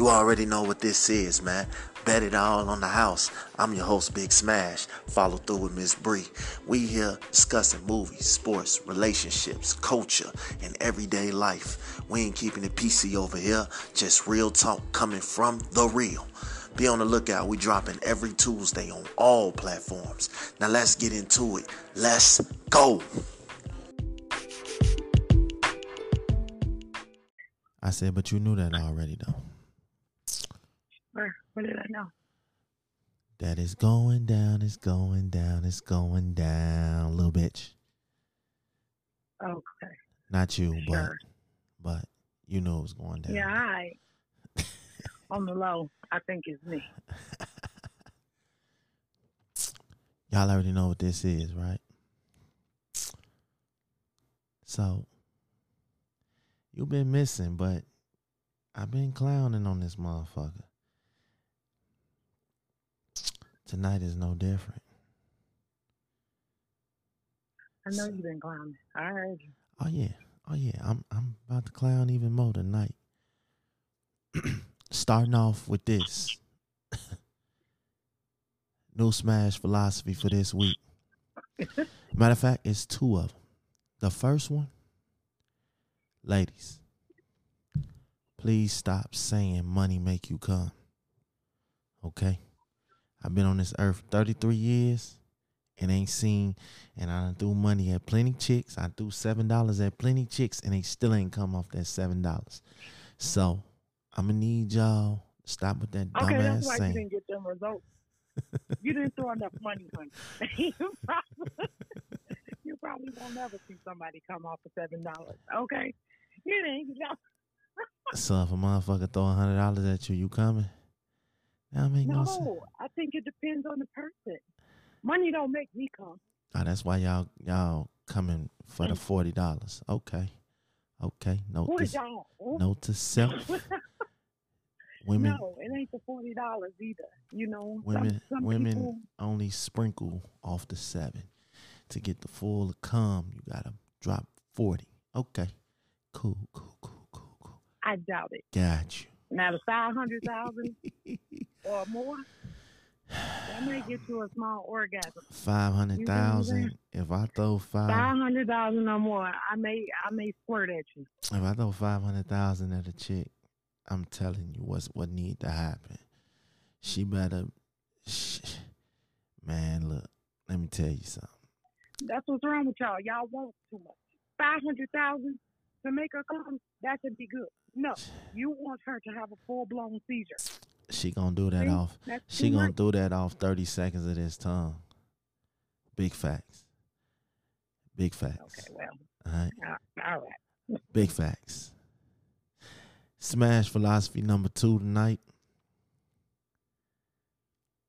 You already know what this is, man. Bet it all on the house. I'm your host, Big Smash. Follow through with Miss Bree. We here discussing movies, sports, relationships, culture, and everyday life. We ain't keeping it PC over here. Just real talk coming from the real. Be on the lookout. We dropping every Tuesday on all platforms. Now let's get into it. Let's go. I said, but you knew that already, though. Where? What did I know? That is going down, it's going down, it's going down, little bitch. Okay. Not you, Sure. but but you know it was going down. Yeah, I. On the low, I think it's me. Y'all already know what this is, right? So you've been missing, but I've been clowning on this motherfucker. Tonight is no different. I know you've been clowning. I heard you. Oh yeah. Oh yeah. I'm I'm about to clown even more tonight. Starting off with this. New smash philosophy for this week. Matter of fact, it's two of them. The first one, ladies, please stop saying money make you come. Okay? I've been on this earth 33 years and ain't seen, and I done threw money at plenty chicks. I threw seven dollars at plenty chicks, and they still ain't come off that seven dollars. So I'm gonna need y'all to stop with that Okay, dumbass that's why you saying. didn't get them results. you didn't throw enough money, honey. you, probably, you probably won't never see somebody come off for seven dollars. Okay, you didn't. You know? So if a motherfucker throw a hundred dollars at you, you coming? That make no, sense. I think it depends on the person. Money don't make me come. Oh, that's why y'all y'all coming for the forty dollars. Okay, okay. Note to note to self. Women No, it ain't the forty dollars either. You know, women some, some women people, only sprinkle off the seven to get the full come. You gotta drop forty. Okay, cool, cool, cool, cool, cool. I doubt it. Got Now the five hundred thousand or more, that may get you a small orgasm. Five hundred thousand. If I throw five, Five hundred thousand or more, I may I may squirt at you. if I throw five hundred thousand at a chick, I'm telling you what's what need to happen. She better, sh man. Look, let me tell you something. That's what's wrong with y'all. Y'all want too much. Five hundred thousand to make her come, that should be good. No, you want her to have a full blown seizure. She gonna do that See? off. That's She gonna much. do that off thirty seconds of this tongue. Big facts. Big facts. Okay, well, uh, All right. all- right. Big facts. Smash philosophy number two tonight.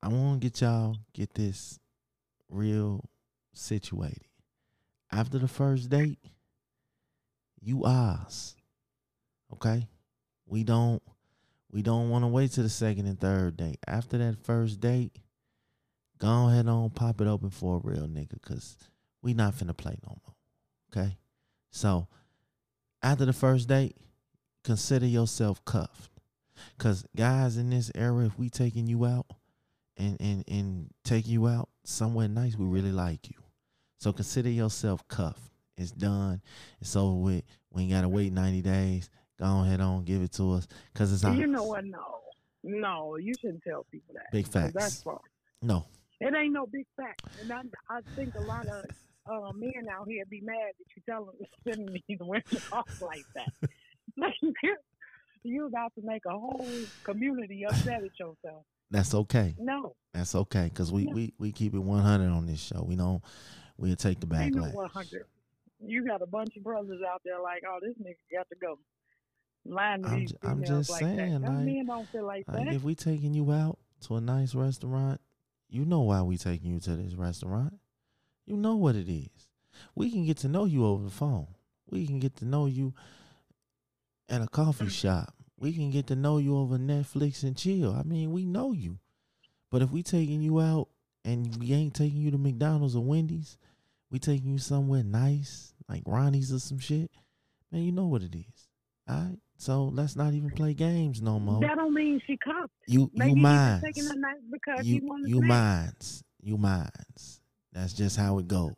I want to get y'all get this real situated. After the first date, you ours. Okay? We don't we don't want to wait to the second and third date. After that first date, go ahead on pop it open for a real nigga cuz we not finna play no more. Okay? So, after the first date, consider yourself cuffed. Cause guys in this era, if we taking you out and and and taking you out somewhere nice, we really like you. So consider yourself cuffed. It's done. It's over with. We ain't gotta wait ninety days. Go ahead on, give it to us. Cause it's You ours. know what? No, no, you shouldn't tell people that. Big facts. That's false. No. It ain't no big fact, and I, I think a lot of uh, men out here be mad that you tell them sending these women off like that. Like you you about to make a whole community upset at yourself. That's okay. No, That's okay. Cause we Yeah. we, we keep it one hundred on this show. We don't we'll take the ain't no backlash. 100. You got a bunch of brothers out there like, oh, this nigga got to go. Lying to I'm these I'm just like saying, that. Like- men don't feel like Like that. if we taking you out to a nice restaurant, you know why we taking you to this restaurant. You know what it is. We can get to know you over the phone. We can get to know you at a coffee mm. shop. We can get to know you over Netflix and chill. I mean, we know you. But if we taking you out and we ain't taking you to McDonald's or Wendy's, we taking you somewhere nice, like Ronnie's or some shit, man, you know what it is. All right? So let's not even play games no more. That don't mean she cuffed. You Maybe you minds. just taking a night because You you minds. You minds. That's just how it goes.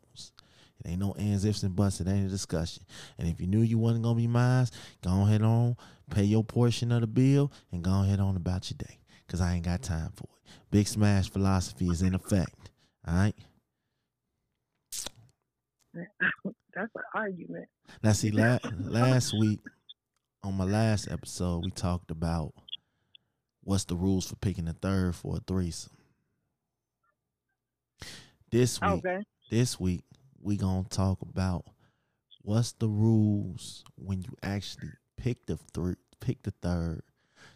It ain't no ends, ifs, and buts. It ain't a discussion. And if you knew you wasn't gonna be mine, go ahead on, pay your portion of the bill, and go ahead on about your day. Cause I ain't got time for it. Big smash philosophy is in effect. All right. That's an argument. Now, see, la- last week on my last episode, we talked about what's the rules for picking a third for a threesome. This week, Okay. this week, we gonna talk about what's the rules when you actually pick the three, pick the third.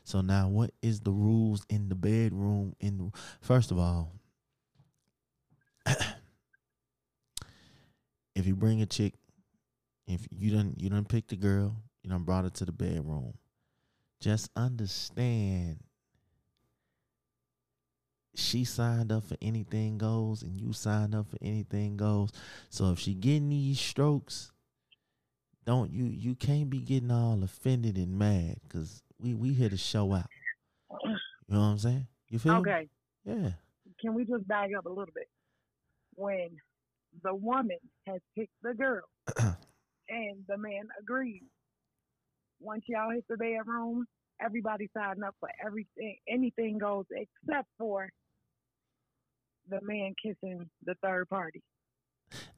So now, what is the rules in the bedroom? In the, first of all, if you bring a chick, if you don't you don't pick the girl, you done brought her to the bedroom, just understand she signed up for anything goes and you signed up for anything goes. So if she getting these strokes, don't you you can't be getting all offended and mad because we we here to show out. You know what I'm saying? You feel? me? Okay. Yeah. Can we just back up a little bit? When the woman has picked the girl and the man agrees, once y'all hit the bedroom, everybody signed up for everything. Anything goes except for the man kissing the third party.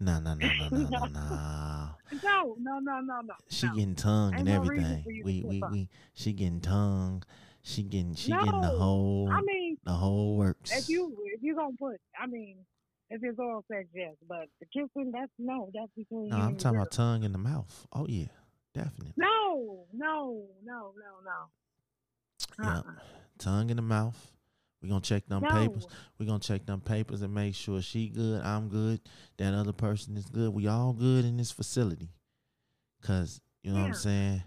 No, no, no, no, no, no, no. No, no, no, no, no. She no. getting tongue and no everything. for you to We we up. we she getting tongue. She getting she getting the whole I mean, the whole works. if you if you gonna put, I mean, if it's oral sex, yes, but the kissing, that's no, that's between no, I'm talking about tongue in the mouth. Oh yeah, definitely. No, no, no, no, no. Yeah. Uh-uh. Tongue in the mouth. We're gonna check them No. papers. We're gonna check them papers and make sure she good, I'm good, that other person is good. We all good in this facility. Cause you know what I'm saying.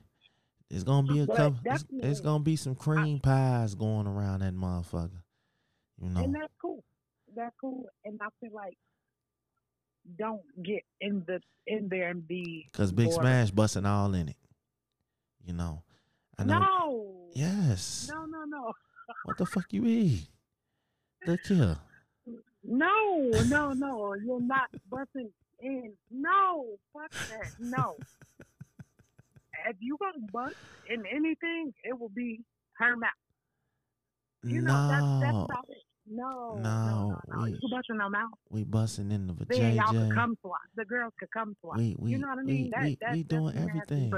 There's gonna be a But couple. Definitely- there's gonna be some cream pies going around that motherfucker. You know. And that's cool. That's cool. And I feel like don't get in the in there and be Cause Big bored. Smash busting all in it. You know. I know. No. Yes. No, no, no. What the fuck you eat? Look here. No, no, no. You're not busting in. No, fuck that. No. if you gonna bust in anything, it will be her mouth. You know, that's that's no, it. No, no, No, no, no. we- You can bust in mouth. we busting in the vagina. Then y'all could come swap. The girls could come swap. We we you know what I we mean? that, we, that, we that's doing everything.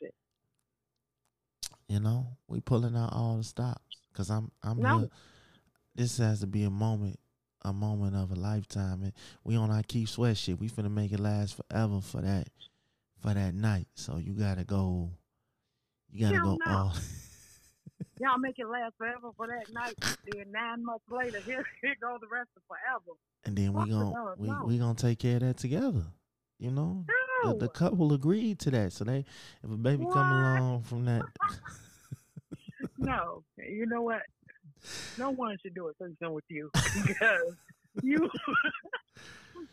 Shit. You know, we pulling out all the stops. Cause I'm I'm No. here. This has to be a moment, a moment of a lifetime. And we on our keep sweat shit. We finna make it last forever for that, for that night. So you gotta go. You gotta Hell go no. all. Y'all make it last forever for that night. then nine months later, here, here go the rest of forever. and then we Fuck the gon' we no. we gonna take care of that together. You know, No. the, the couple agreed to that. So they, if a baby come along from that, no. You know what? No one should do a threesome with you because you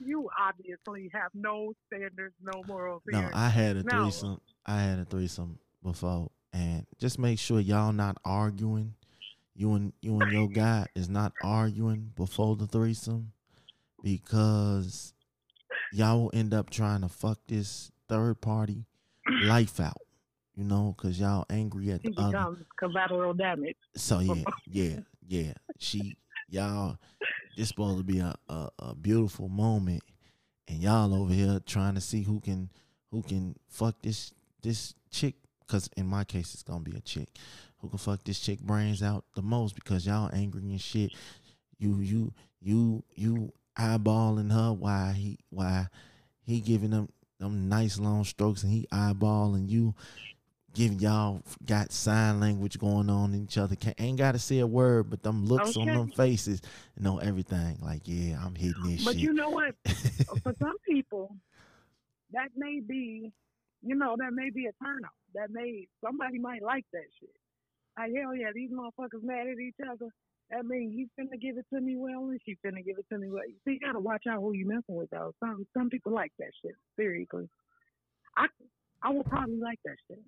you obviously have no standards, no moral no. I had a No. threesome. I had a threesome before, and just make sure y'all not arguing. You and you and your guy is not arguing before the threesome, because y'all will end up trying to fuck this third party life out. You know, cause y'all angry at the other. collateral damage. So yeah, yeah, yeah. She y'all this supposed to be a, a, a beautiful moment and y'all over here trying to see who can who can fuck this this chick cuz in my case it's going to be a chick who can fuck this chick brains out the most because y'all angry and shit. You you you you eyeballing her why he why he giving them them nice long strokes and he eyeballing you giving y'all got sign language going on in each other. Can't, ain't got to say a word, but them looks on them faces know everything. Like, yeah, I'm hitting this shit. But shit. you know what? For some people, that may be, you know, that may be a turnoff. That may somebody might like that shit. Like hell yeah, these motherfuckers mad at each other. That means he's finna give it to me well, and she finna give it to me well. So you gotta watch out who you messing with, though. Some some people like that shit. Seriously, I I would probably like that shit.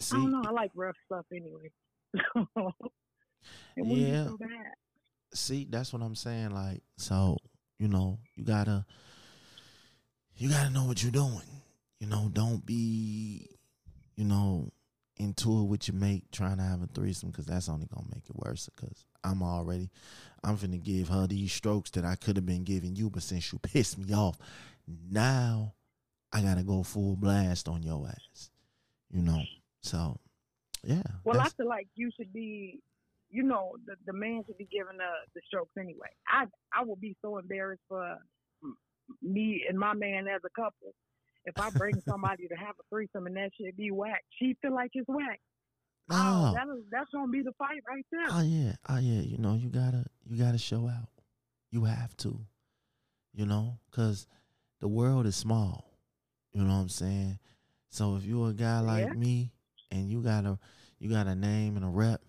See, I don't know. I like rough stuff anyway. it Yeah. so bad. see, that's what I'm saying. Like, so you know, you gotta, you gotta know what you're doing. You know, don't be, you know, into it with your mate trying to have a threesome because that's only gonna make it worse. Because I'm already, I'm finna give her these strokes that I could have been giving you, but since you pissed me off, now I gotta go full blast on your ass. You know, so yeah. Well, I feel like you should be, you know, the, the man should be giving the the strokes anyway. I I will be so embarrassed for me and my man as a couple if I bring somebody to have a threesome and that shit be whack. She feel like it's whack. Oh, no. that is that's gonna be the fight right there. Oh yeah, oh yeah. You know, you gotta you gotta show out. You have to. You know, cause the world is small. You know what I'm saying? So if you're a guy like Yeah. me and you got a you got a name and a rep,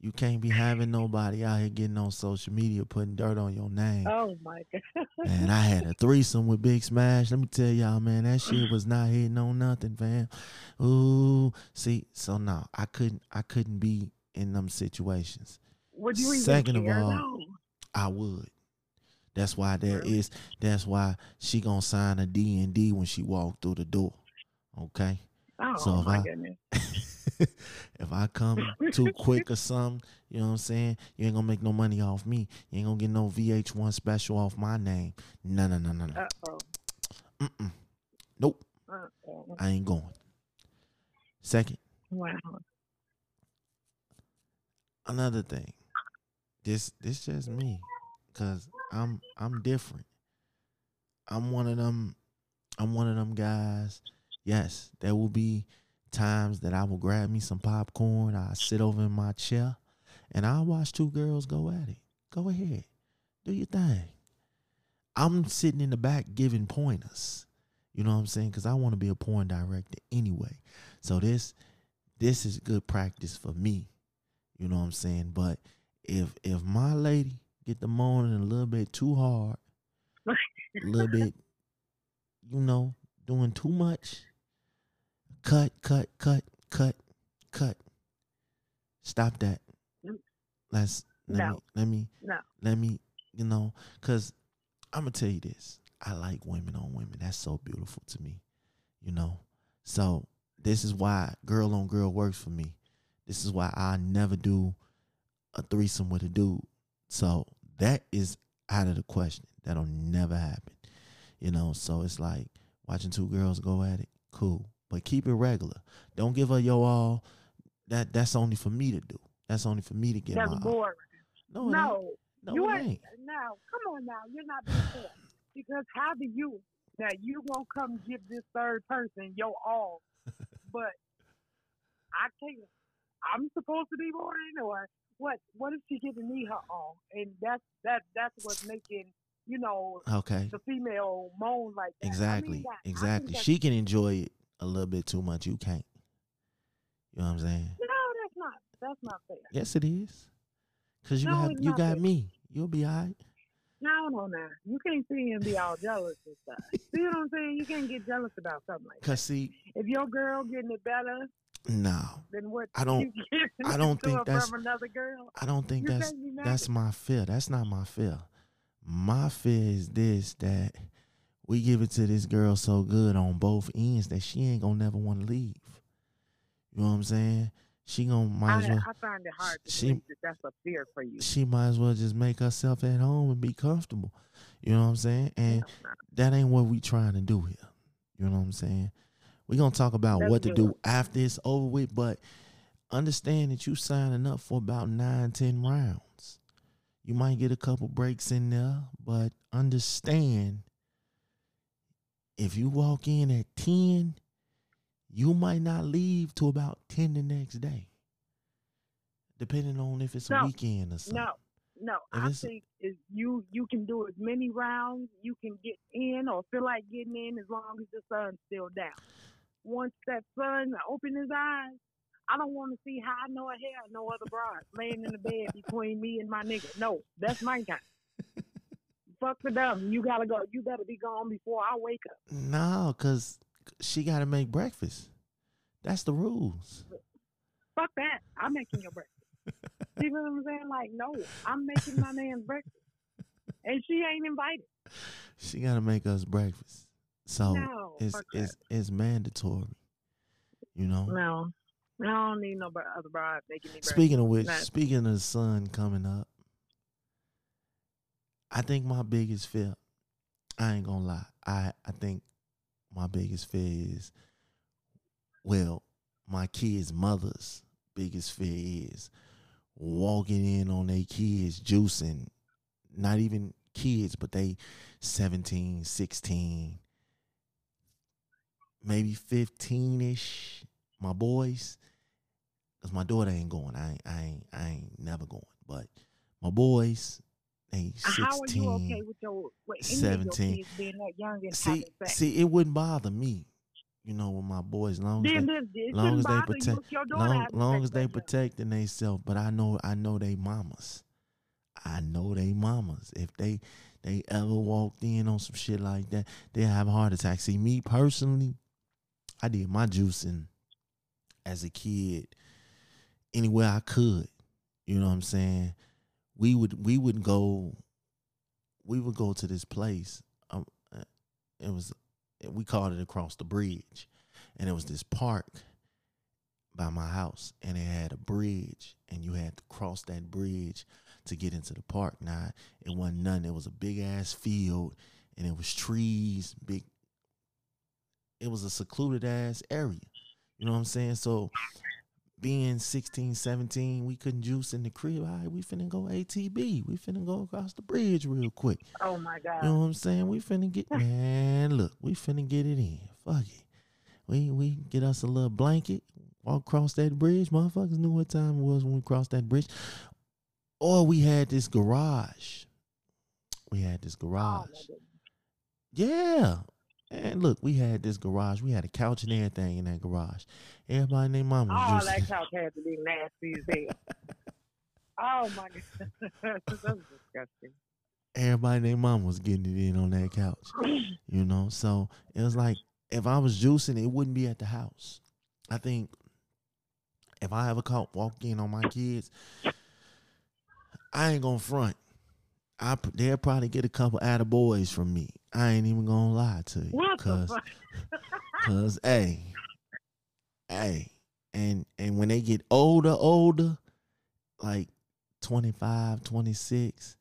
you can't be having nobody out here getting on social media putting dirt on your name. Oh my god. Man, I had a threesome with Big Smash. Let me tell y'all, man, that shit was not hitting on nothing, fam. Ooh, see, so no, I couldn't, I couldn't be in them situations. Would you even Second of all? I would. That's why there is. Really? That's why she gonna sign a D and D when she walk through the door. Okay. Oh so my I- goodness. if I come too quick or something, you know what I'm saying? You ain't gonna make no money off me. You ain't gonna get no VH1 special off my name. No, no, no, no, no. Uh oh. Mm-mm. Nope. Uh oh. I ain't going. Second, Wow. another thing. This this just me, cause I'm I'm different. I'm one of them. I'm one of them guys. Yes, there will be times that I will grab me some popcorn. I sit over in my chair, and I watch two girls go at it. Go ahead, do your thing. I'm sitting in the back giving pointers. You know what I'm saying? Because I want to be a porn director anyway. So this this is good practice for me. You know what I'm saying? But if if my lady get the moaning a little bit too hard, a little bit, you know, doing too much, cut, cut, cut, cut, cut. Stop that. Let's let No. me let me No. let me you know because i'm gonna tell you this i like women on women that's so beautiful to me you know so this is why girl on girl works for me this is why i never do a threesome with a dude so that is out of the question that'll never happen you know so it's like watching two girls go at it cool but keep it regular don't give her your all that that's only for me to do that's only for me to get That's my boring. no. No. no you it ain't. Now, come on now. You're not being fair. Because how do you, now you won't come give this third person your all, but I can't, I'm supposed to be boring or what, what if she giving me her all? And that's, that, that's what's making, you know, Okay. the female moan like that. I mean, Exactly. that- exactly. She can enjoy it a little bit too much. You can't. You know what I'm saying? No, that's not, that's not fair. Yes, it is. Cause you No, have you got fair. me. You'll be all right. No, no, no. You can't see and be all jealous and stuff. See what I'm saying? You can't get jealous about something like that. Cause see, If your girl getting it better no, Then what I don't- I don't think that's- another girl, I don't think you that's can't be mad that's my fear. That's not my fear. My fear is this that we give it to this girl so good on both ends that she ain't gonna never want to leave. You know what I'm saying? She gonna might as I, well I find it hard to she- that that's a fear for you. she might as well just make herself at home and be comfortable. You know what I'm saying? And that ain't what we trying to do here. You know what I'm saying? we gonna talk about Let's what to do do after it's over with, but understand that you signing up for about nine, ten rounds. You might get a couple breaks in there, but understand if you walk in at 10, you might not leave till about 10 the next day. Depending on if it's a weekend or something. No, no. If I think is you you can do as many rounds you can get in or feel like getting in as long as the sun's still down. Once that sun open his eyes, I don't want to see high nor hair, no other broad laying in the bed between me and my nigga. No, that's my time. Fuck for them. You gotta go. You better be gone before I wake up. No, cause she got to make breakfast. That's the rules. Fuck that. I'm making your breakfast. you know what I'm saying? Like, no, I'm making my man's breakfast. And she ain't invited. She gotta make us breakfast. So No, it's it's it's mandatory. You know? No. I don't need no other bride making me breakfast. Speaking of which, speaking of the sun coming up, I think my biggest fear, I ain't gonna lie, I, I think my biggest fear is, well, my kids' mother's biggest fear is walking in on their kids juicing, not even kids, but they 17, 16, maybe 15-ish, my boys, Cause my daughter ain't going. I ain't, I ain't, I ain't never going. But my boys, they uh, How are you okay with your with any 17. of your kids being that young and See, see, it wouldn't bother me, you know, with my boys, long as they, it long as they protect- if your daughter long, long as they protecting themselves. But I know, I know they mamas. I know they mamas. If they they ever walked in on some shit like that, they have a heart attack. See, me personally, I did my juicing as a kid anywhere I could. You know what I'm saying? We would we would go we would go to this place. Um, uh, it was we called it across the bridge, and it was this park by my house, and it had a bridge, and you had to cross that bridge to get into the park. Now it wasn't nothing. It was a big ass field, and it was trees, big. It was a secluded ass area. You know what I'm saying? So being 16, 17, we couldn't juice in the crib. All right, we finna go ATB. We finna go across the bridge real quick. Oh my God. You know what I'm saying? We finna get man, look, we finna get it in. Fuck it. We we get us a little blanket, walk across that bridge. Motherfuckers knew what time it was when we crossed that bridge. Or we had this garage. We had this Oh, garage. goodness. Yeah. And look, we had this garage. We had a couch and everything in that garage. Everybody and their mama was Oh, juicing. that couch had to be nasty as hell. oh my God. That's disgusting. everybody and their mom was getting it in on that couch. You know, so it was like if I was juicing, it wouldn't be at the house. I think if I ever caught walk in on my kids, I ain't gonna front. I they'll probably get a couple boys from me. I ain't even gonna lie to you, What cause cause hey, hey, and and when they get older, older, like 25, 26,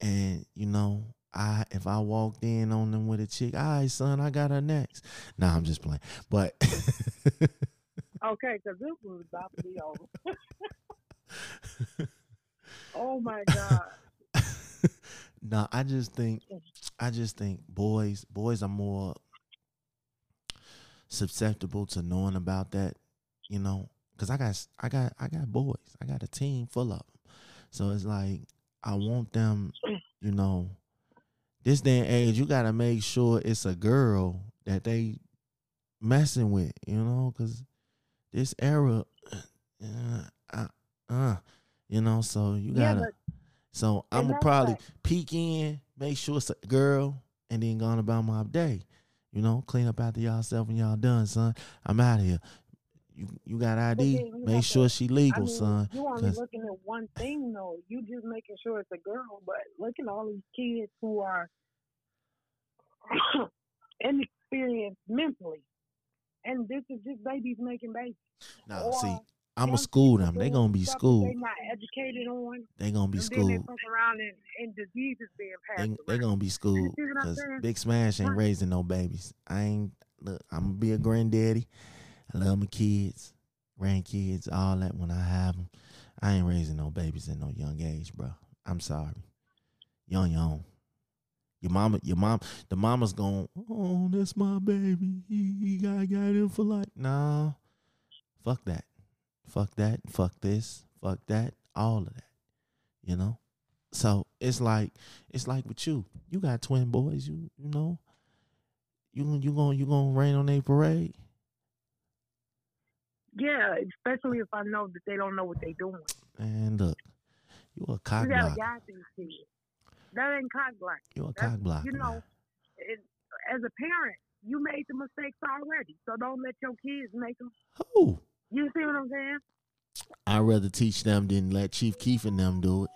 and you know, I if I walked in on them with a chick, all right, son, I got her next. Nah, I'm just playing. But Okay, because this was about to be over. oh my God. no, I just think I just think boys boys are more susceptible to knowing about that, you know, cuz I got I got I got boys. I got a team full of them. So it's like I want them, you know, this day and age you got to make sure it's a girl that they messing with, you know, cuz this era uh, uh, uh, you know, so you got to but so I'm gonna probably peek in, make sure it's a girl, and then gone about my day. You know, clean up after y'allself when y'all done, son. I'm out of here. You you got ID? then you Make sure to- she I legal, mean, son. you only looking at one thing though. You just making sure it's a girl, but look at all these kids who are inexperienced mentally, and this is just babies making babies. Nah, or see, I'm young gonna school them. They gonna be schooled. They not educated on, They gonna be they schooled. around and, and diseases being passed They, they gonna be schooled see what I'm because? Big Smash ain't raising no babies. I ain't. Look, I'm gonna be a granddaddy. I love my kids, grandkids, all that. When I have them, I ain't raising no babies at no young age, bro. I'm sorry. Young, young. Your mama, your mom, the mama's going, oh, that's my baby. He, he got, got him for life. Nah, fuck that. Fuck that. Fuck this. Fuck that. All of that. You know? So it's like, it's like with you. You got twin boys, you you know. You you going you gonna rain on their parade? Yeah, especially if I know that they don't know what they're doing. And look, you a cock You gotta blocker. guide these kids. That ain't cock block. You a That's- cock blocker. You know, it, as a parent, you made the mistakes already. So don't let your kids make them. Who? You see what I'm saying? I'd rather teach them than let Chief Keef and them do it.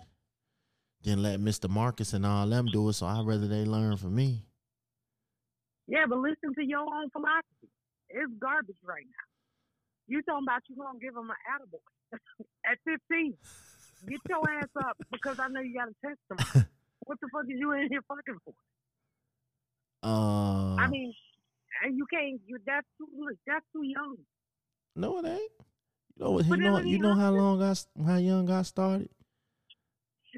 Than let Mr. Marcus and all them do it. So I'd rather they learn from me. Yeah, but listen to your own philosophy. It's garbage right now. You talking about you gonna give them an attaboy at 15? Get your ass up because I know you got a testimony. what the fuck is you in here fucking for? Uh, I mean, and you can't. You that's too that's too young. No, it ain't. You know what? You know, you know how long I, how young I started.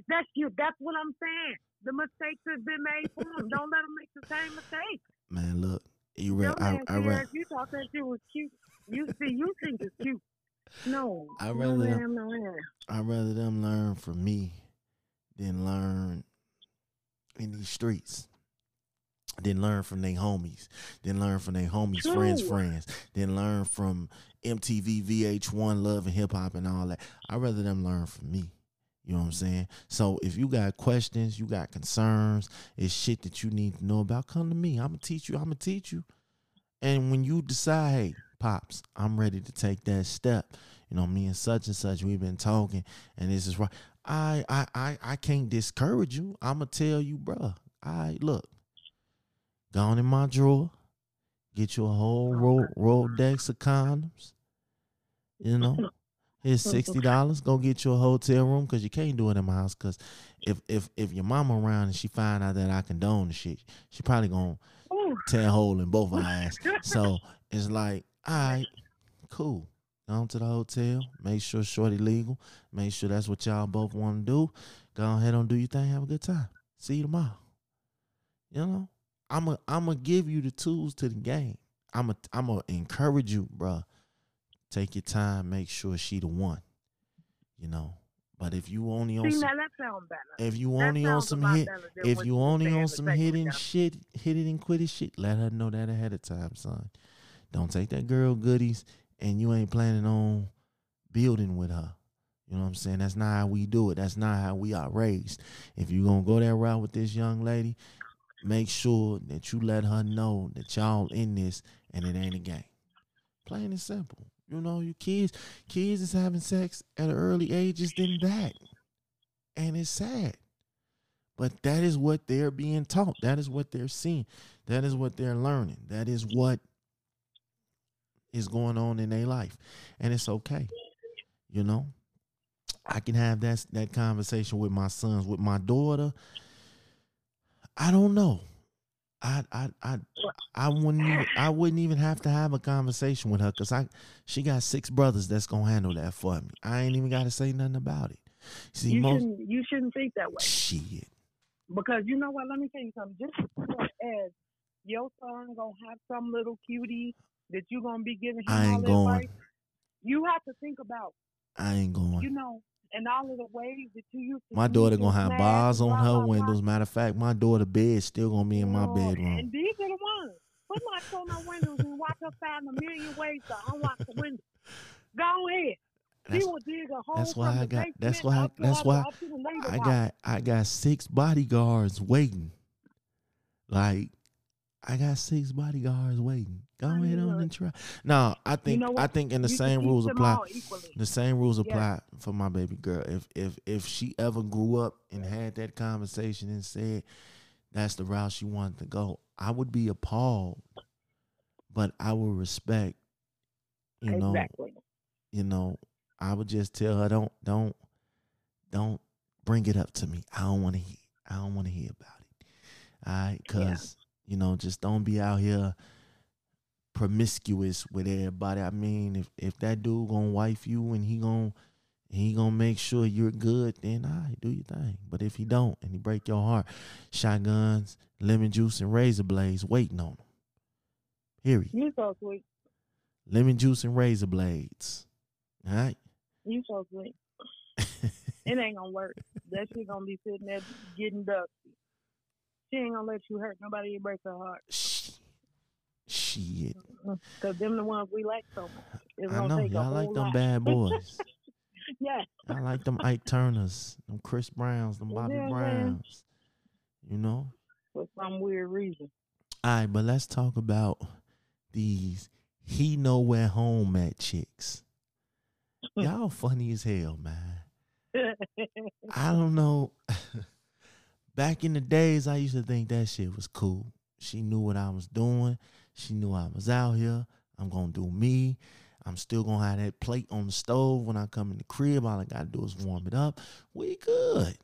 That's you. That's what I'm saying. The mistakes have been made for them. Don't let them make the same mistake. Man, look, you read. I, I read. you thought that shit was cute. You see, you think it's cute. No, I'd rather- no. I'd rather them learn from me than learn in these streets. Then learn from their homies. Then learn from their homies' friends' friends. Then learn from MTV, VH1, Love and Hip Hop, and all that. I'd rather them learn from me. You know what I'm saying? So if you got questions, you got concerns, it's shit that you need to know about, come to me. I'm gonna teach you. I'm gonna teach you. And when you decide, hey, pops, I'm ready to take that step. You know, me and such and such, we've been talking, and this is right. I I I, I can't discourage you. I'ma tell you, bruh. I look, Gone in my drawer, get you a whole roll Rolodex of condoms. You know, here's sixty dollars. Go get you a hotel room because you can't do it in my house. Because if if if your mama around and she find out that I condone the shit, she probably gonna Ooh. tear a hole in both of our ass. So it's like, all right, cool. Go on to the hotel. Make sure shorty legal. Make sure that's what y'all both want to do. Go ahead and do your thing. Have a good time. See you tomorrow. You know, I'm a I'm gonna give you the tools to the game. I'm a I'm gonna encourage you, bro. Take your time. Make sure she the one. You know. But if you only on See, some, if you That only on some hit, if you only on some hidden shit, hit it and quit it shit, let her know that ahead of time, son. Don't take that girl goodies and you ain't planning on building with her. You know what I'm saying? That's not how we do it. That's not how we are raised. If you gonna go that route with this young lady, make sure that you let her know that y'all in this and it ain't a game. Plain and simple. You know, you kids, kids is having sex at an early ages than that. And it's sad. But that is what they're being taught. That is what they're seeing. That is what they're learning. That is what is going on in their life. And it's okay. You know? I can have that that conversation with my sons, with my daughter. I don't know. I I I I wouldn't even I wouldn't even have to have a conversation with her because I she got six brothers that's gonna handle that for me. I ain't even gotta say nothing about it. See You most shouldn't you shouldn't think that way shit. because you know what? Let me tell you something. Just as your son gonna have some little cutie that you gonna be giving him I all ain't that going. advice, you have to think about I ain't going. you know and all of the ways that you used to. My daughter gonna have bars on her windows. Matter of fact, my daughter bed still gonna be in my bedroom. And these are the ones. Put locks on my windows and watch her find a million ways to unlock the window. Go ahead. That's, will dig a hole that's why I got- that's why- to that's why I got I got six bodyguards waiting. Like I got six bodyguards waiting. Go I ahead on and try. No, I think know I think in the You same rules apply. The same rules Yes. apply for my baby girl. If if if she ever grew up and had that conversation and said that's the route she wanted to go, I would be appalled. But I would respect, you know, exactly. you know, I would just tell her don't don't don't bring it up to me. I don't want to hear. I don't want to hear about it. All right, cause you know, just don't be out here promiscuous with everybody. I mean, if if that dude gonna wife you and he gonna he gonna make sure you're good, then all right, do your thing. But if he don't and he break your heart, shotguns, lemon juice, and razor blades waiting on him. Period. You so sweet. Lemon juice and razor blades. All right. You so sweet. It ain't gonna work. That shit gonna be sitting there getting dusty. She ain't gonna let you hurt nobody and break her heart. Sh- Shit. Mm-hmm. Cause them the ones we like so much. It's I know. Y'all like them lot. bad boys. Yeah. I like them Ike Turners, them Chris Browns, them Bobby I'm? Browns. You know? For some weird reason. All right, but let's talk about these he know where home at chicks. Y'all funny as hell, man. I don't know. Back in the days, I used to think that shit was cool. She knew what I was doing. She knew I was out here. I'm gonna do me. I'm still gonna have that plate on the stove when I come in the crib. All I gotta do is warm it up. We good.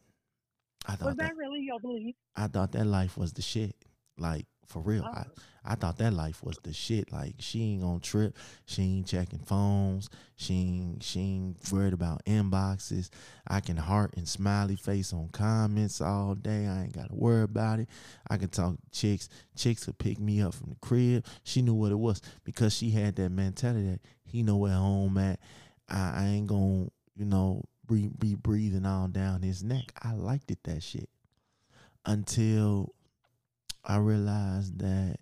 I thought Was that, that really your belief? I thought that life was the shit. Like for real. I. I thought that life was the shit. Like she ain't gonna trip. She ain't checking phones. She ain't she ain't worried about inboxes. I can heart and smiley face on comments all day. I ain't gotta worry about it. I can talk to chicks. Chicks could pick me up from the crib. She knew what it was because she had that mentality that he know where home at. I, I ain't gonna, you know, be, be breathing all down his neck. I liked it that shit until I realized that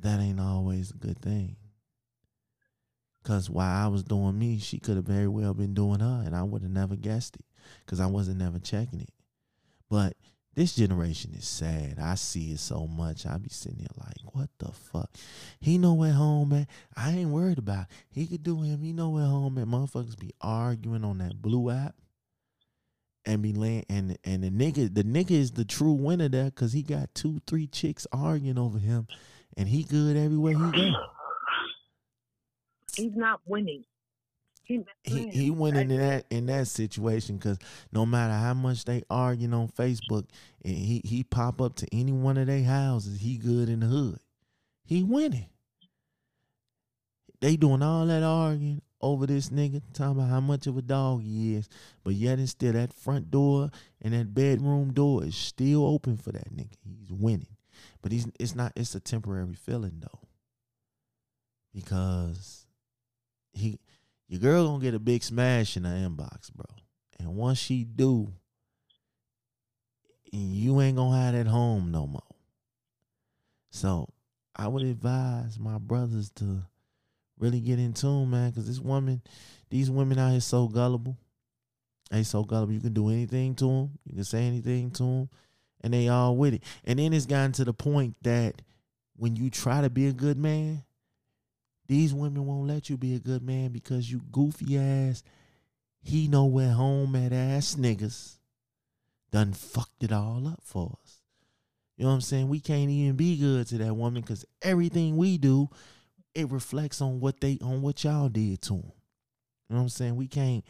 that ain't always a good thing. Cause while I was doing me, she could have very well been doing her, and I would have never guessed it, cause I wasn't never checking it. But this generation is sad. I see it so much. I be sitting here like, what the fuck? He know where home man. I ain't worried about. It. He could do him. He know where home at. Motherfuckers be arguing on that blue app and be laying and and the nigga the nigga is the true winner there because he got two three chicks arguing over him and he good everywhere he go He's not winning. He, he he winning in that in that situation because no matter how much they arguing on facebook and he he pop up to any one of their houses he good in the hood. He winning. They doing all that arguing over this nigga talking about how much of a dog he is but yet and still that front door and that bedroom door is still open for that nigga he's winning but he's it's not it's a temporary feeling though because he your girl gonna get a big smash in the inbox, bro. And once she do, you ain't gonna have that home no more. So I would advise my brothers to really get in tune, man, because this woman, these women out here so gullible. They so gullible. You can do anything to them. You can say anything to them, and they all with it. And then it's gotten to the point that when you try to be a good man, these women won't let you be a good man because you goofy ass, he know home at ass niggas done fucked it all up for us. You know what I'm saying? We can't even be good to that woman because everything we do, it reflects on what they on what y'all did to them. You know what I'm saying? We can't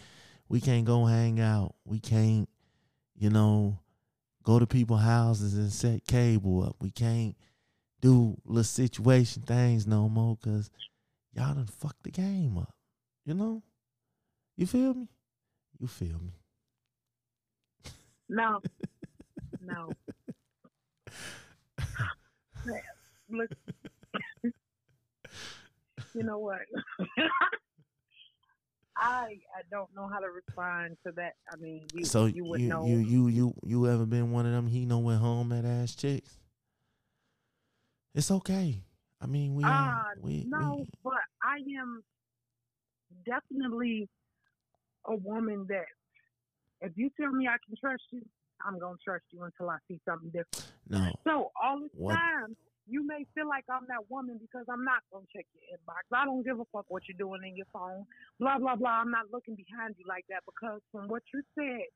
we can't go hang out. We can't, you know, go to people's houses and set cable up. We can't do little situation things no more because y'all done fucked the game up. You know? You feel me? You feel me? No, no. Look, you know what? I I don't know how to respond to that. I mean, you so you would you, know. you you you you ever been one of them he know where home at ass chicks? It's okay. I mean we Ah, we, no, we but I am definitely a woman that if you tell me I can trust you, I'm gonna trust you until I see something different. no. So all the time, you may feel like I'm that woman because I'm not gonna check your inbox. I don't give a fuck what you're doing in your phone. Blah blah blah. I'm not looking behind you like that because from what you said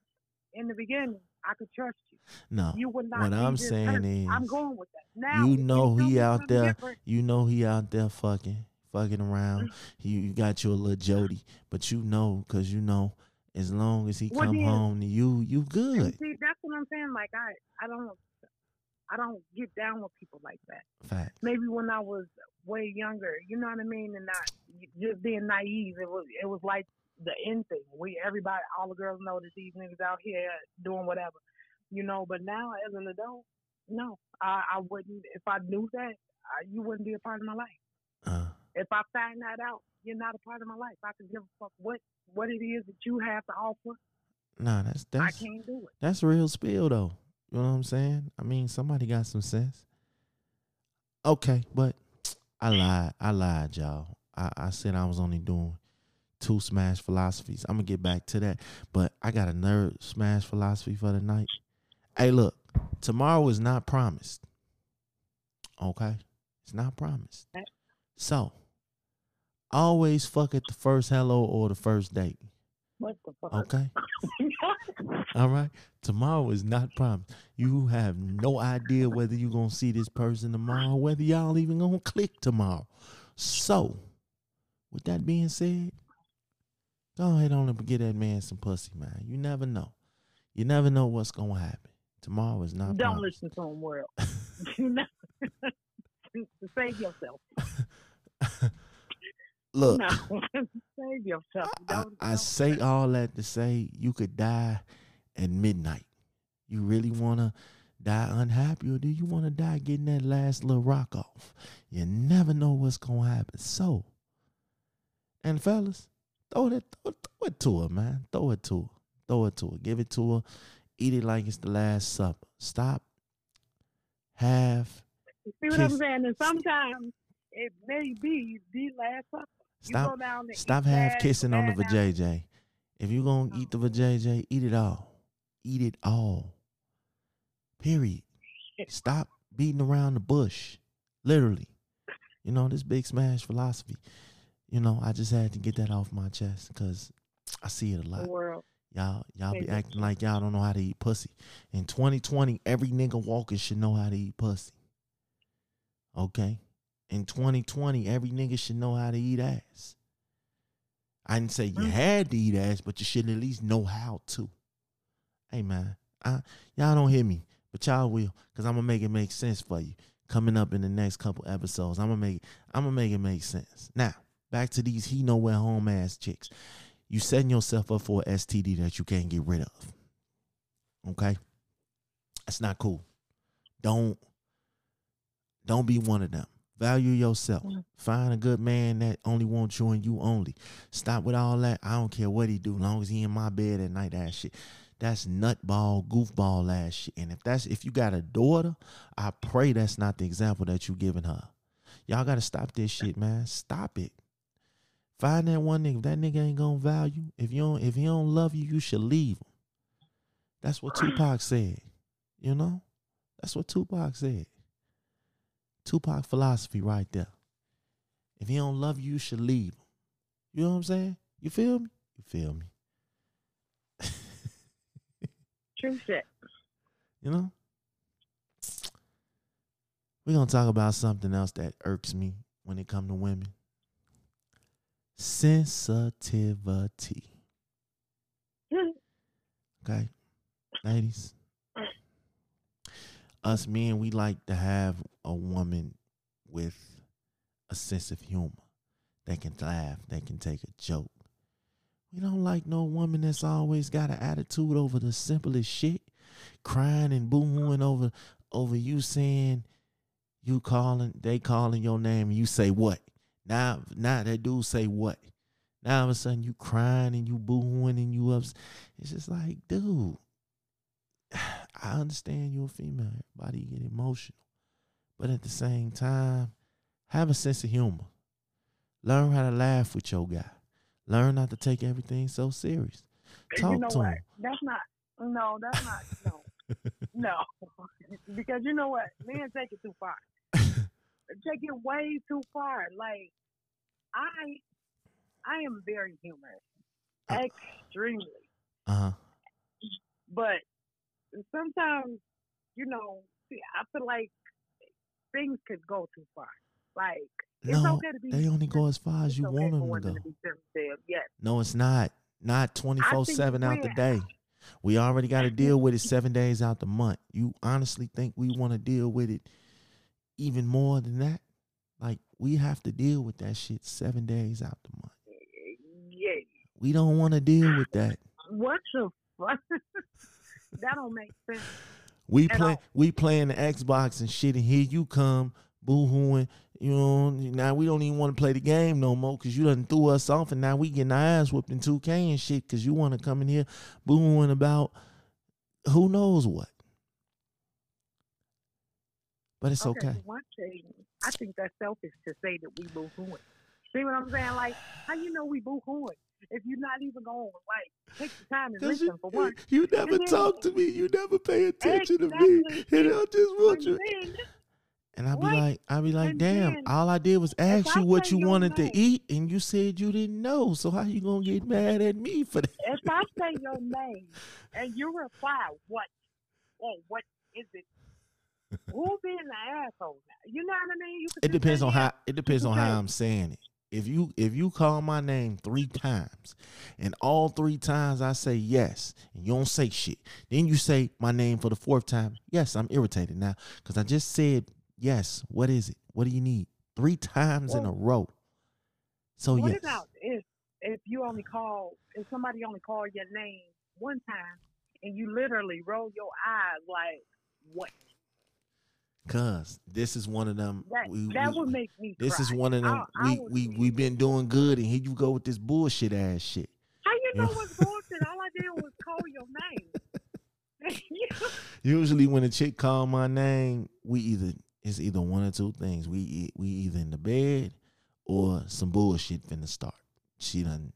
in the beginning, I could trust you. No. You would not. What I'm saying person. is, I'm going with that. Now you know he out there different, You know he out there fucking, fucking around. You, you got your little Jody, but you know, cause you know, as long as he Well, come home to you, you good. see, that's what I'm saying. Like I, I don't, I don't get down with people like that. Maybe when I was way younger, you know what I mean, and not just being naive. It was, it was like the end thing. We, everybody, all the girls know that these niggas out here doing whatever, you know. But now, as an adult, no, I, I wouldn't. If I knew that, I, you wouldn't be a part of my life. Uh, If I find that out, you're not a part of my life. I can give a fuck what what it is that you have to offer. nah, that's that's I can't do it. that's real spill though. You know what I'm saying? I mean, somebody got some sense. Okay, but I lied. I lied, y'all. I, I said I was only doing two smash philosophies. I'm gonna get back to that, but I got another smash philosophy for the night. Hey, look, tomorrow is not promised. Okay? It's not promised. So, always fuck at the first hello or the first date. What the fuck? Okay? All right? Tomorrow is not promised. You have no idea whether you're going to see this person tomorrow, whether y'all even going to click tomorrow. So, with that being said, go ahead on and get that man some pussy, man. You never know. You never know what's going to happen. Tomorrow is not Don't promised. listen to him, world. You know? Save yourself. Look. No, save yourself. I, I say all that to say you could die at midnight. You really want to die unhappy, or do you want to die getting that last little rock off? You never know what's gonna happen. So, and fellas, throw that, throw, throw it to her, man. Throw it to her. Throw it to her. Give it to her. Eat it like it's the last supper. Stop. Have. See what I'm saying? And sometimes it may be the last supper. Stop. go down there, Stop half kissing on the vajayjay. If you're gonna eat the vajayjay, eat it all. Eat it all. Period. Stop beating around the bush. Literally. You know, this big smash philosophy. You know, I just had to get that off my chest because I see it a lot. Y'all, y'all be acting like y'all don't know how to eat pussy. In 2020, every nigga walking should know how to eat pussy. Okay? In 2020, every nigga should know how to eat ass. I didn't say you had to eat ass, but you should at least know how to. Hey man, I, y'all don't hear me, but y'all will, cause I'm gonna make it make sense for you. Coming up in the next couple episodes, I'm gonna make I'm gonna make it make sense. Now, back to these he nowhere home ass chicks you setting yourself up for a STD that you can't get rid of. Okay? That's not cool. Don't don't be one of them. Value yourself. Find a good man that only wants you and you only. Stop with all that. I don't care what he do, long as he in my bed at night. That shit. That's nutball, goofball ass shit. And if that's if you got a daughter, I pray that's not the example that you giving her. Y'all gotta stop this shit, man. Stop it. Find that one nigga. If that nigga ain't gonna value, if you don't, if he don't love you, you should leave him. That's what Tupac said. You know, that's what Tupac said. Tupac philosophy right there. If he don't love you, you should leave him. You know what I'm saying? You feel me? You feel me? True shit. You know? We're gonna talk about something else that irks me when it come to women. Sensitivity. Okay. Ladies. Us men, we like to have a woman with a sense of humor. that can laugh, that can take a joke. We don't like no woman that's always got an attitude over the simplest shit, crying and boo-hooing over over you saying you calling, they calling your name, and you say what? Now, now that dude say what? Now all of a sudden you crying and you boo-hooing and you ups. It's just like, dude, I understand you're a female. Everybody get emotional. But at the same time, have a sense of humor. Learn how to laugh with your guy. Learn not to take everything so serious. Talk you know to what? him. That's not. No, that's not. No, no. because you know what? Men take it too far. take it way too far. Like I, I am very humorous, Uh. extremely. Uh-huh. But sometimes, you know, see, I feel like things could go too far. Like it's No, okay to be. they only go as far as you okay want them to go. to be. Yes. No, it's not. Not 24 7 out the day. We already got to deal with it seven days out the month. You honestly think we want to deal with it even more than that? Like, we have to deal with that shit seven days out the month. Eh, eh, yeah. We don't want to deal with that. What the fuck? that don't make sense. We play all. we playing the Xbox and shit, and here you come boo-hooing. You know, now we don't even want to play the game no more because you done threw us off, and now we getting our ass whooped in 2K and shit because you want to come in here boo-hooing about who knows what. But it's okay. for One thing, I think that's selfish to say that we boo hooing. See what I'm saying? Like, how you know we boo hooing if you're not even going like take the time and listen you, for one? you never And then- talk to me. You never pay attention to me. Exactly. And I just want And you. then, And I'd be Right. like, I'd be like, And damn, then all I did was ask you what you wanted name- to eat, and you said you didn't know. So how you gonna get mad at me for that? If I say your name and you reply, what? Oh, what is it? Who being the asshole? now? You know what I mean? You It depends on how it depends on how I'm saying it. If you if you call my name three times and all three times I say yes and you don't say shit, then you say my name for the fourth time. Yes, I'm irritated now because I just said yes. What is it? What do you need? Three times in a row. So What yes, about if if you only call if somebody only called your name one time and you literally roll your eyes like what? Cause this is one of them. That we- that we- would make me. this is one of them. I- I we we we been doing good, and here you go with this bullshit ass shit. How you know what's bullshit? All I did was call your name. Usually, when a chick call my name, we either it's either one or two things. We we either in the bed or some bullshit finna start. She done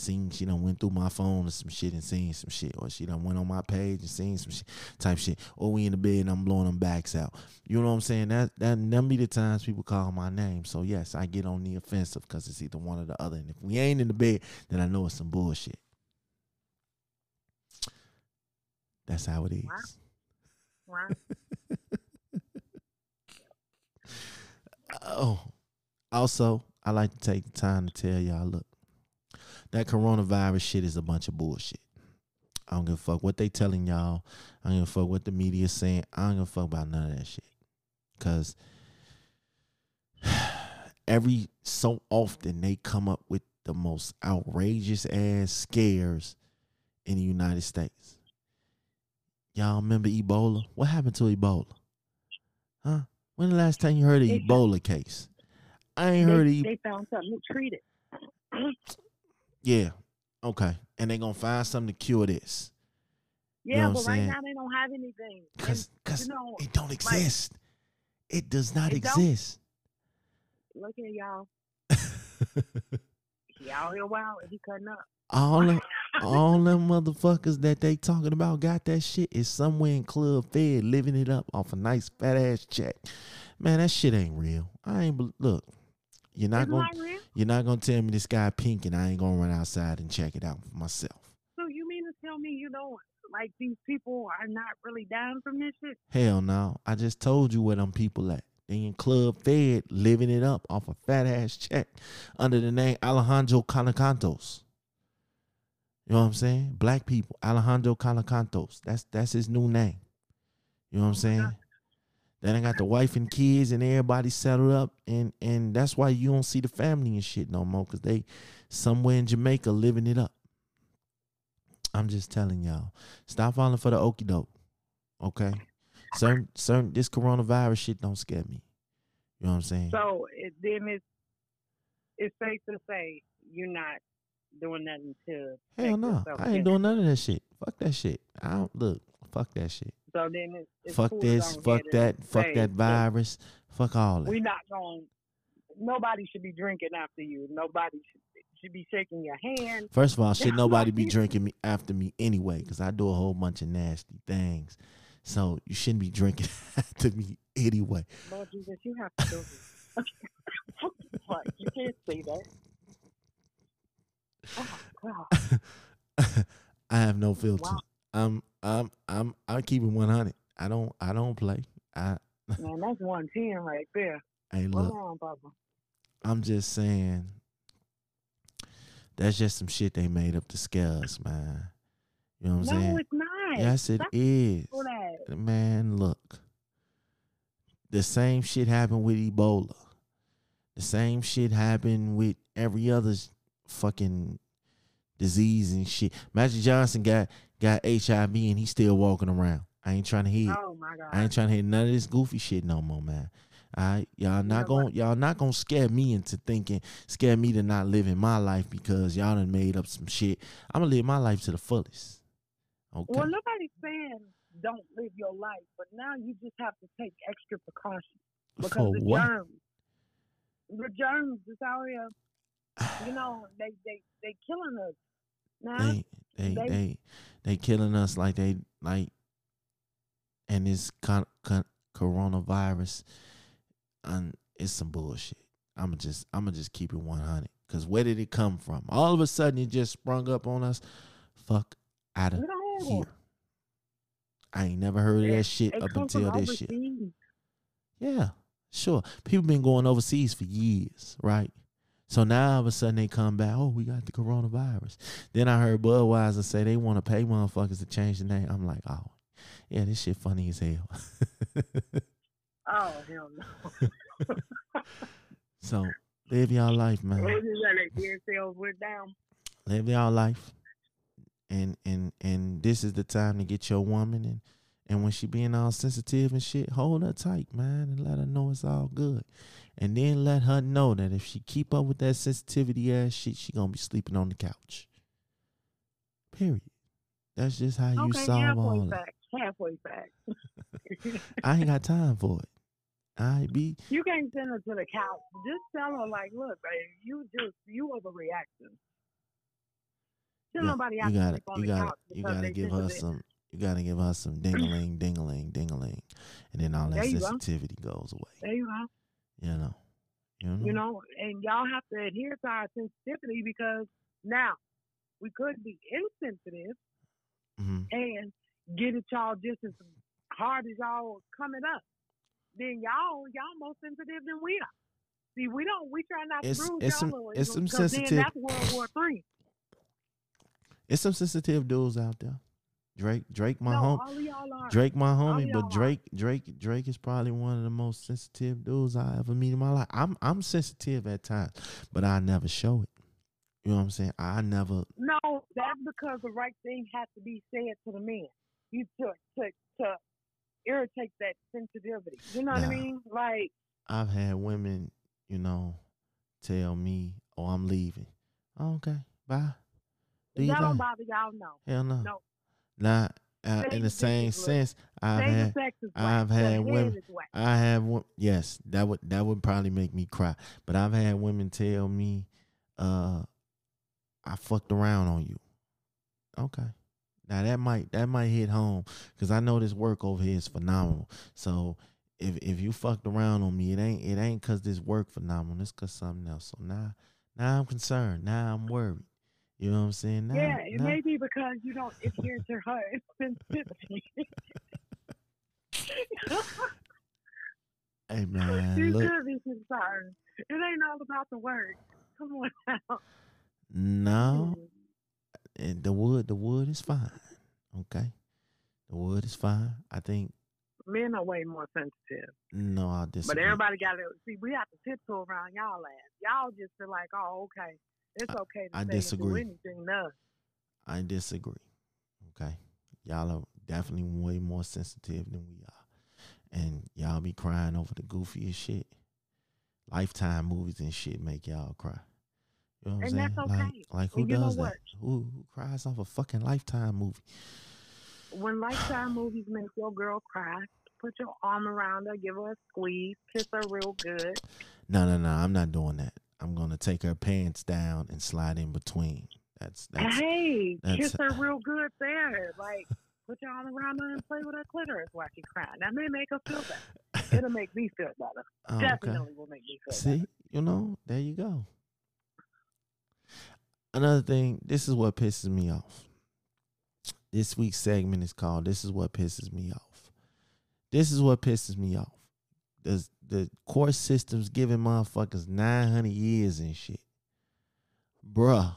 seen she done went through my phone or some shit and seen some shit, or she done went on my page and seen some shit type shit, or we in the bed and I'm blowing them backs out. You know what I'm saying? That that them be the times people call my name. So yes, I get on the offensive because it's either one or the other. And if we ain't in the bed, then I know it's some bullshit. That's how it is. Wow. Oh, also, I like to take the time to tell y'all, look, that coronavirus shit is a bunch of bullshit. I don't give a fuck what they telling y'all. I don't give a fuck what the media saying. I don't give a fuck about none of that shit. Cause every so often they come up with the most outrageous ass scares in the United States. Y'all remember Ebola? What happened to Ebola? Huh? When the last time you heard of They Ebola case? I ain't heard of They, E- they found something to treat it. Yeah. Okay. And they gonna find something to cure this. Yeah, what but right now they don't have anything. And, Cause cause you know, it don't exist. it does not It exist. look at y'all. He out here wild. He cutting up. all them, all them motherfuckers that they talking about got that shit is somewhere in Club Fed living it up off a nice fat ass check. Man, that shit ain't real. I ain't look. You're not gonna you're not gonna tell me this guy pink and I ain't gonna run outside and check it out for myself. So you mean to tell me you don't like these people are not really down from this shit? Hell no. I just told you where them people at. They in Club Fed living it up off a fat ass check under the name Alejandro Calacantos. You know what I'm saying? Black people, Alejandro Calacantos. That's that's his new name. You know what I'm oh saying? Then I got the wife and kids and everybody settled up and and that's why you don't see the family and shit no more cuz they somewhere in Jamaica living it up. I'm just telling y'all. Stop falling for the okey doke. Okay? Certain certain this coronavirus shit don't scare me. You know what I'm saying? So it, then it's it's safe to say you're not doing nothing to Hell no. I ain't doing none of that shit. Fuck that shit. I don't look. Fuck that shit. So then it's, it's fuck cool this. Fuck that. Fuck that virus. Fuck all that. We're not going. Nobody should be drinking after you. Nobody should should be shaking your hand. First of all, should nobody be drinking me after me anyway? Because I do a whole bunch of nasty things. So you shouldn't be drinking after me anyway. Lord Jesus, you have to what? You can't say that. Oh God. I have no filter. Wow. I'm I'm I'm I keep it one hundred. I don't I don't play. I Man, that's one ten right there. hey look. on, Papa. I'm just saying that's just some shit they made up to scare us, man. You know what I'm No, saying? No, it's not. Yes, it Stop is. Man, look. The same shit happened with Ebola. The same shit happened with every other fucking disease and shit. Magic Johnson got got HIV and he's still walking around. I ain't trying to hear. Oh my God. I ain't trying to hear none of this goofy shit no more, man. Right, y'all not gonna y'all not gonna scare me into thinking, scare me to not living my life because y'all done made up some shit. I'm gonna live my life to the fullest. Okay. Well, nobody's saying don't live your life, but now you just have to take extra precautions because For the what? germs, the germs is out here. You know, they they they killing us now. They They- they they killing us like they like and this con, con, coronavirus and it's some bullshit. I'ma just I'ma just keep it one hundred. Cause where did it come from? All of a sudden it just sprung up on us. Fuck out of here. I ain't never heard of that shit It up until this shit. Yeah, sure. People been going overseas for years, right? So now all of a sudden they come back. Oh, we got the coronavirus. Then I heard Budweiser say they want to pay motherfuckers to change the name. I'm like, oh, yeah, this shit funny as hell. Oh hell no! so live y'all life, man. What is that? They did down. live y'all life and and and this is the time to get your woman and and when she being all sensitive and shit hold her tight man and let her know it's all good and then let her know that if she keep up with that sensitivity ass shit she gonna be sleeping on the couch period that's just how you okay, solve all that back. Halfway back. i ain't got time for it i be you can't send her to the couch. Just tell her like, look, babe, you just you overreacting. Tell Yeah, nobody you gotta you the gotta you gotta give her some you gotta give her some ding-a-ling ding-a-ling ding-a-ling and then all that you go. sensitivity goes away There you go. You know you know You know, and y'all have to adhere to our sensitivity because now we could be insensitive Mhm. and get at y'all just as hard as y'all coming up. Then y'all y'all more sensitive than we are. See, we don't we try not to It's- bruise it's some- it's some 'cause then sensitive- that's World War Three. It's some sensitive dudes out there. Drake, Drake, my no, home, all of y'all are. Drake, my homie, but. Drake, Drake, Drake is probably one of the most sensitive dudes I ever meet in my life. I'm, I'm sensitive at times, but I never show it. You know what I'm saying? I never. No, that's because the right thing has to be said to the man. You to to to irritate that sensitivity. You know what I mean? Like I've had women, you know, tell me, "Oh, I'm leaving." Oh, okay, bye. Do that don't bother y'all. No, Hell no. no. Nah, uh, in the same sense, I've had. I've had women- I have one. Yes, that would that would probably make me cry. But I've had women tell me, uh, "I fucked around on you." Okay, now that might that might hit home because I know this work over here is phenomenal. So if if you fucked around on me, it ain't it ain't cause this work phenomenal. It's cause something else. So now now I'm concerned. Now I'm worried. You know what I'm saying? Yeah, it may be because you don't adhere to her sensitivity. Hey man, you look. should be concerned. It ain't all about the work. Come on now. No, mm-hmm. and the wood, the wood is fine. Okay, the wood is fine. I think Men are way more sensitive. no, I disagree. But everybody got to see. We have to tiptoe around y'all ass. Y'all just feel like, oh, okay, it's okay to I and disagree. anything us. I disagree. Okay, y'all are definitely way more sensitive than we are, and y'all be crying over the goofiest shit. Lifetime movies and shit make y'all cry. You know what I'm And saying? that's Like, okay. like who And you know does that? Who, who cries off a fucking Lifetime movie? When Lifetime movies make your girl cry, put your arm around her, give her a squeeze, kiss her real good. No, no, no. I'm not doing that. I'm gonna take her pants down and slide in between. That's that's hey, kiss her real good there. Like, put your arm around her and play with her clitoris while she's crying. That may make her feel better. It'll make me feel better. Okay. Definitely will make me feel better. See, you know, there you go. Another thing, this is what pisses me off. This week's segment is called This is what pisses me off. This is what pisses me off. The the court system's giving motherfuckers 900 years and shit. Bruh.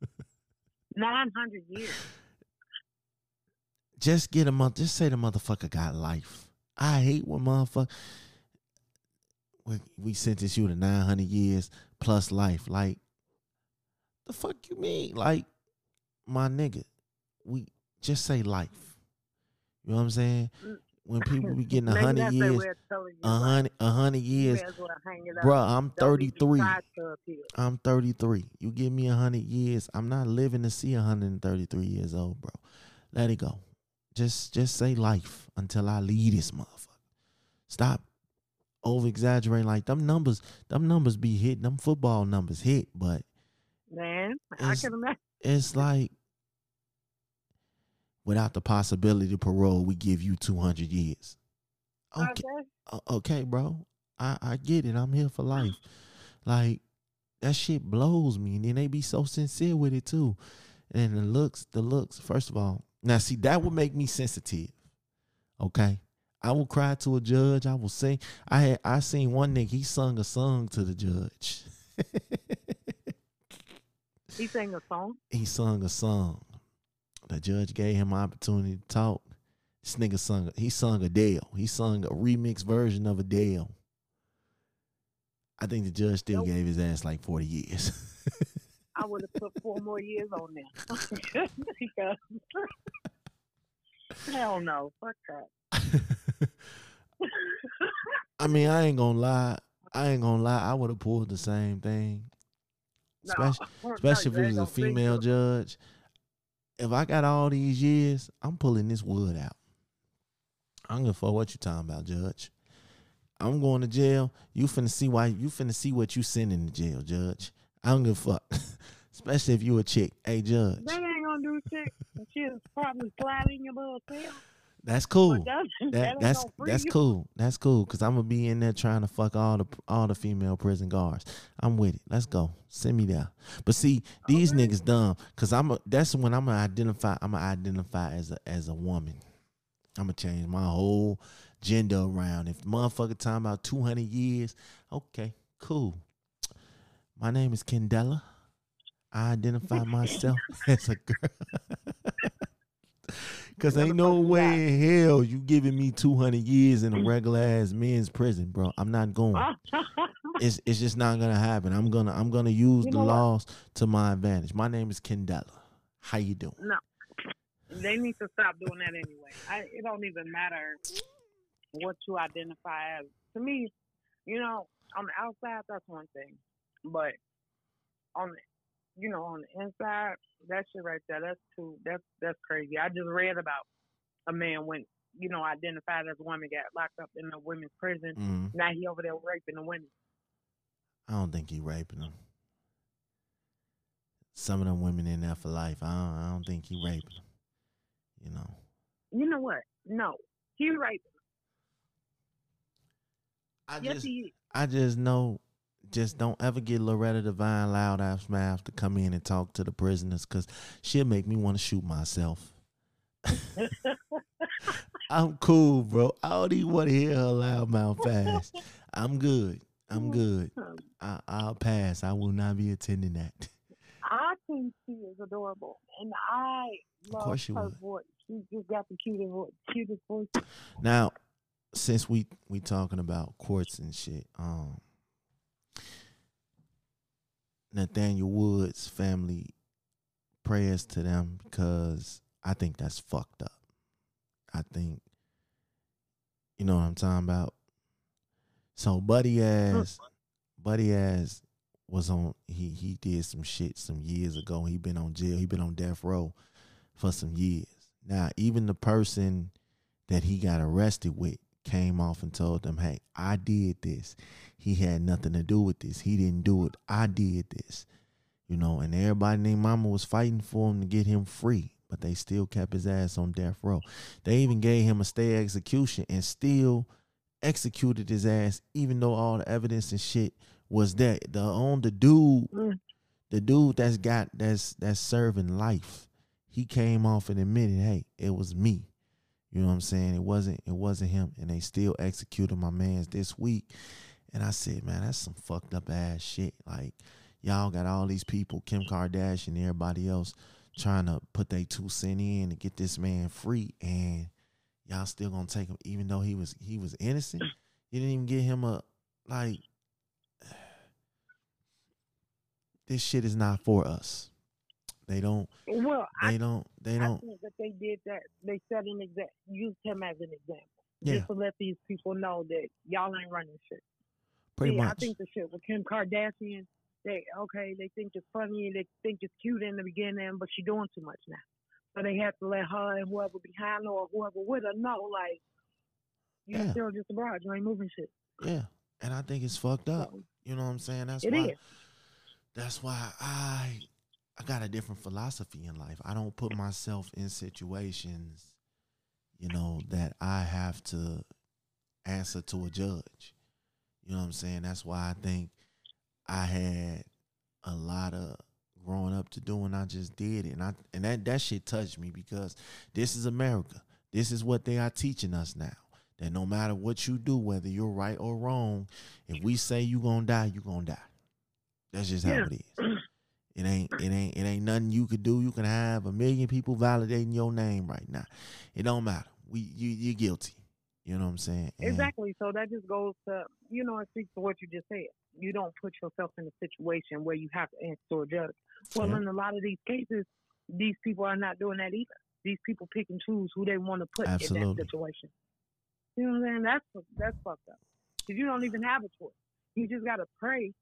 900 years. Just get a month. Just say the motherfucker got life. I hate when motherfucker. We, we sentence you to 900 years plus life. Like, the fuck you mean? Like, my nigga, we just say life. You know what I'm saying? Mm. When people be getting a hundred years, their way of telling you, a hundred, a hundred years, may as well hang bruh. I'm Don't need to 33. try to appeal. I'm 33. You give me a hundred years, I'm not living to see 133 years old, bro. Let it go. Just just say life until I leave this motherfucker. Stop over exaggerating like them numbers. Them numbers be hit. Them football numbers hit, but Man, I can imagine. it's like without the possibility of parole, we give you 200 years. Okay, Okay. okay, bro. I, I get it. I'm here for life. Like that shit blows me. And then they be so sincere with it too. And the looks, the looks, first of all, now see, that would make me sensitive. Okay. I will cry to a judge. I will sing. I had I seen one nigga, he sung a song to the judge. He sang a song. he sung a song. The judge gave him an opportunity to talk. This nigga sung he sung Adele. He sung a remix version of Adele. I think the judge still Nope. gave his ass like 40 years. I would have put four more years on there. hell no, fuck that. I mean, I ain't gonna lie. I ain't gonna lie. I would have pulled the same thing. No, Especially, no, if it was a female judge. If I got all these years, I'm pulling this wood out. I don't give a fuck what you talking about, Judge. I'm going to jail. You finna see why you finna see what you sending to jail, Judge. I don't give a fuck. Especially if you a chick. Hey, Judge. That ain't gonna do shit. She'll probably slide in your little tail. That's cool. That, that, That that's that's you. cool. That's cool. Cause I'm gonna be in there trying to fuck all the all the female prison guards. I'm with it. Let's go. Send me there. But see, these Okay. niggas dumb. Cause I'm a, that's when I'm gonna identify. I'm gonna identify as a as a woman. I'm gonna change my whole gender around. If the motherfucker talking about 200 years, okay, cool. My name is Kendella. I identify myself as a girl. Cause ain't no way in hell you giving me 200 years in a regular ass men's prison, bro. I'm not going. It's it's just not gonna happen. I'm gonna I'm gonna use You the know what? laws to my advantage. My name is Kendella. How you doing? no, they need to stop doing that anyway. I, it don't even matter what you identify as. To me, you know, on the outside that's one thing, but on the you know on the inside that shit right there that's too that's that's crazy. I just read about a man when you know identified as a woman got locked up in a women's prison. Mm, Now he over there raping the women. I don't think he raping them. Some of them women in there for life. I don't, I don't think he raping them. You know. You know what? No, he raping. I Yes, just he is. I just know just don't ever get Loretta Devine loud ass mouth to come in and talk to the prisoners because she'll make me want to shoot myself. I'm cool, bro. I don't even want to hear her loud mouth fast. I'm good. I'm good. I, I'll pass. I will not be attending that. I think she is adorable, and I love course you her would. voice. She just got the cutest voice. Cutest voice. Now, since we we talking about courts and shit, um, Nathaniel Woods family prayers to them because I think that's fucked up. I think you know what I'm talking about. So Buddy ass, Buddy ass was on. He he did some shit some years ago. He been on jail. He been on death row for some years. Now even the person that he got arrested with came off and told them, "Hey, I did this. He had nothing to do with this. He didn't do it. I did this." You know, and everybody named Mama was fighting for him to get him free, but they still kept his ass on death row. They even gave him a stay execution and still executed his ass, even though all the evidence and shit was there. The on the dude, Mm. the dude that's got that's that's serving life, he came off and admitted, hey, it was me. You know what I'm saying? It wasn't it wasn't him, and they still executed my man's this week. And I said, man, that's some fucked up ass shit. Like y'all got all these people, Kim Kardashian, and everybody else, trying to put their two cent in to get this man free, and y'all still gonna take him, even though he was he was innocent. You didn't even get him a like. This shit is not for us. They don't. Well, I, They don't. They I don't. think that they did that. They set an example, used him as an example, Yeah, just to let these people know that y'all ain't running shit. pretty much. I think the shit with Kim Kardashian, they okay, they think it's funny and they think it's cute in the beginning, but she doing too much now. So they have to let her and whoever behind her or whoever with her know, like, you Yeah. still just a bride. You ain't moving shit. Yeah, and I think it's fucked up. So, You know what I'm saying? That's It why. is. That's why I I got a different philosophy in life. I don't put myself in situations, you know, that I have to answer to a judge. You know what I'm saying? That's why I think I had a lot of growing up to do and I just did it. And I and that, that shit touched me because this is America. This is what they are teaching us now. That no matter what you do, whether you're right or wrong, if we say you're gonna die, you're gonna die. That's just how it is. It ain't it ain't it ain't nothing you could do. You can have a million people validating your name right now. It don't matter. We you you're guilty. You know what I'm saying? And Exactly. So that just goes to, you know, it speaks to what you just said. You don't put yourself in a situation where you have to answer a judge. Well, Yeah. in a lot of these cases, these people are not doing that either. These people pick and choose who they want to put in Absolutely. that situation. You know what I'm saying? That's that's fucked up. Because you don't even have a choice. You just got to pray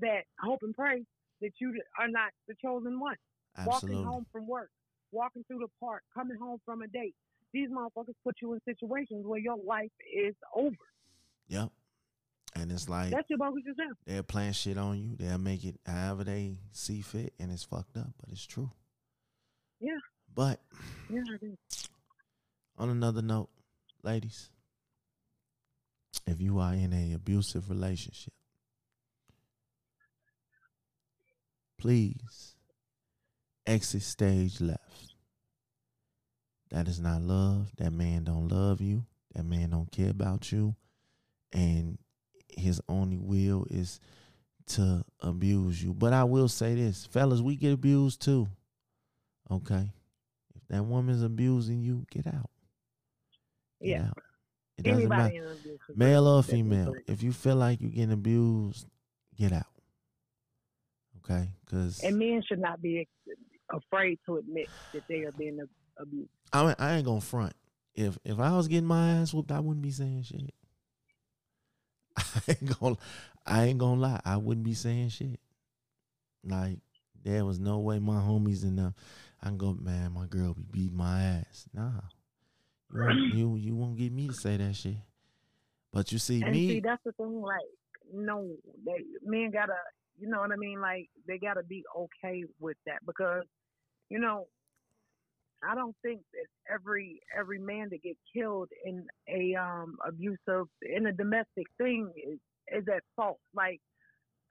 that, hope and pray that you are not the chosen one. Absolutely. Walking home from work, walking through the park, coming home from a date. These motherfuckers put you in situations where your life is over. Yep. And it's like That's your bogus yourself. they'll plan shit on you. They'll make it however they see fit, and it's fucked up, but it's true. Yeah. But Yeah, on another note, ladies, if you are in a abusive relationship, please exit stage left. That is not love. That man don't love you. That man don't care about you. And his only will is to abuse you. But I will say this, fellas, we get abused too. Okay. If that woman's abusing you, get out. Get Yeah. out. It doesn't matter. Anybody an abusive Male or female. If you feel like you're getting abused, get out. Okay? Because And men should not be afraid to admit that they are being abused. I, I ain't gonna front. If if I was getting my ass whooped, I wouldn't be saying shit. I ain't gonna I ain't gonna lie. I wouldn't be saying shit. Like there was no way my homies and them I can go, man, my girl be beating my ass. Nah. You won't, you, you won't get me to say that shit. But you see And me see, that's the thing. Like, no, they men gotta, you know what I mean? Like, they gotta be okay with that because, you know, I don't think that every every man that get killed in a um abusive in a domestic thing is is at fault. Like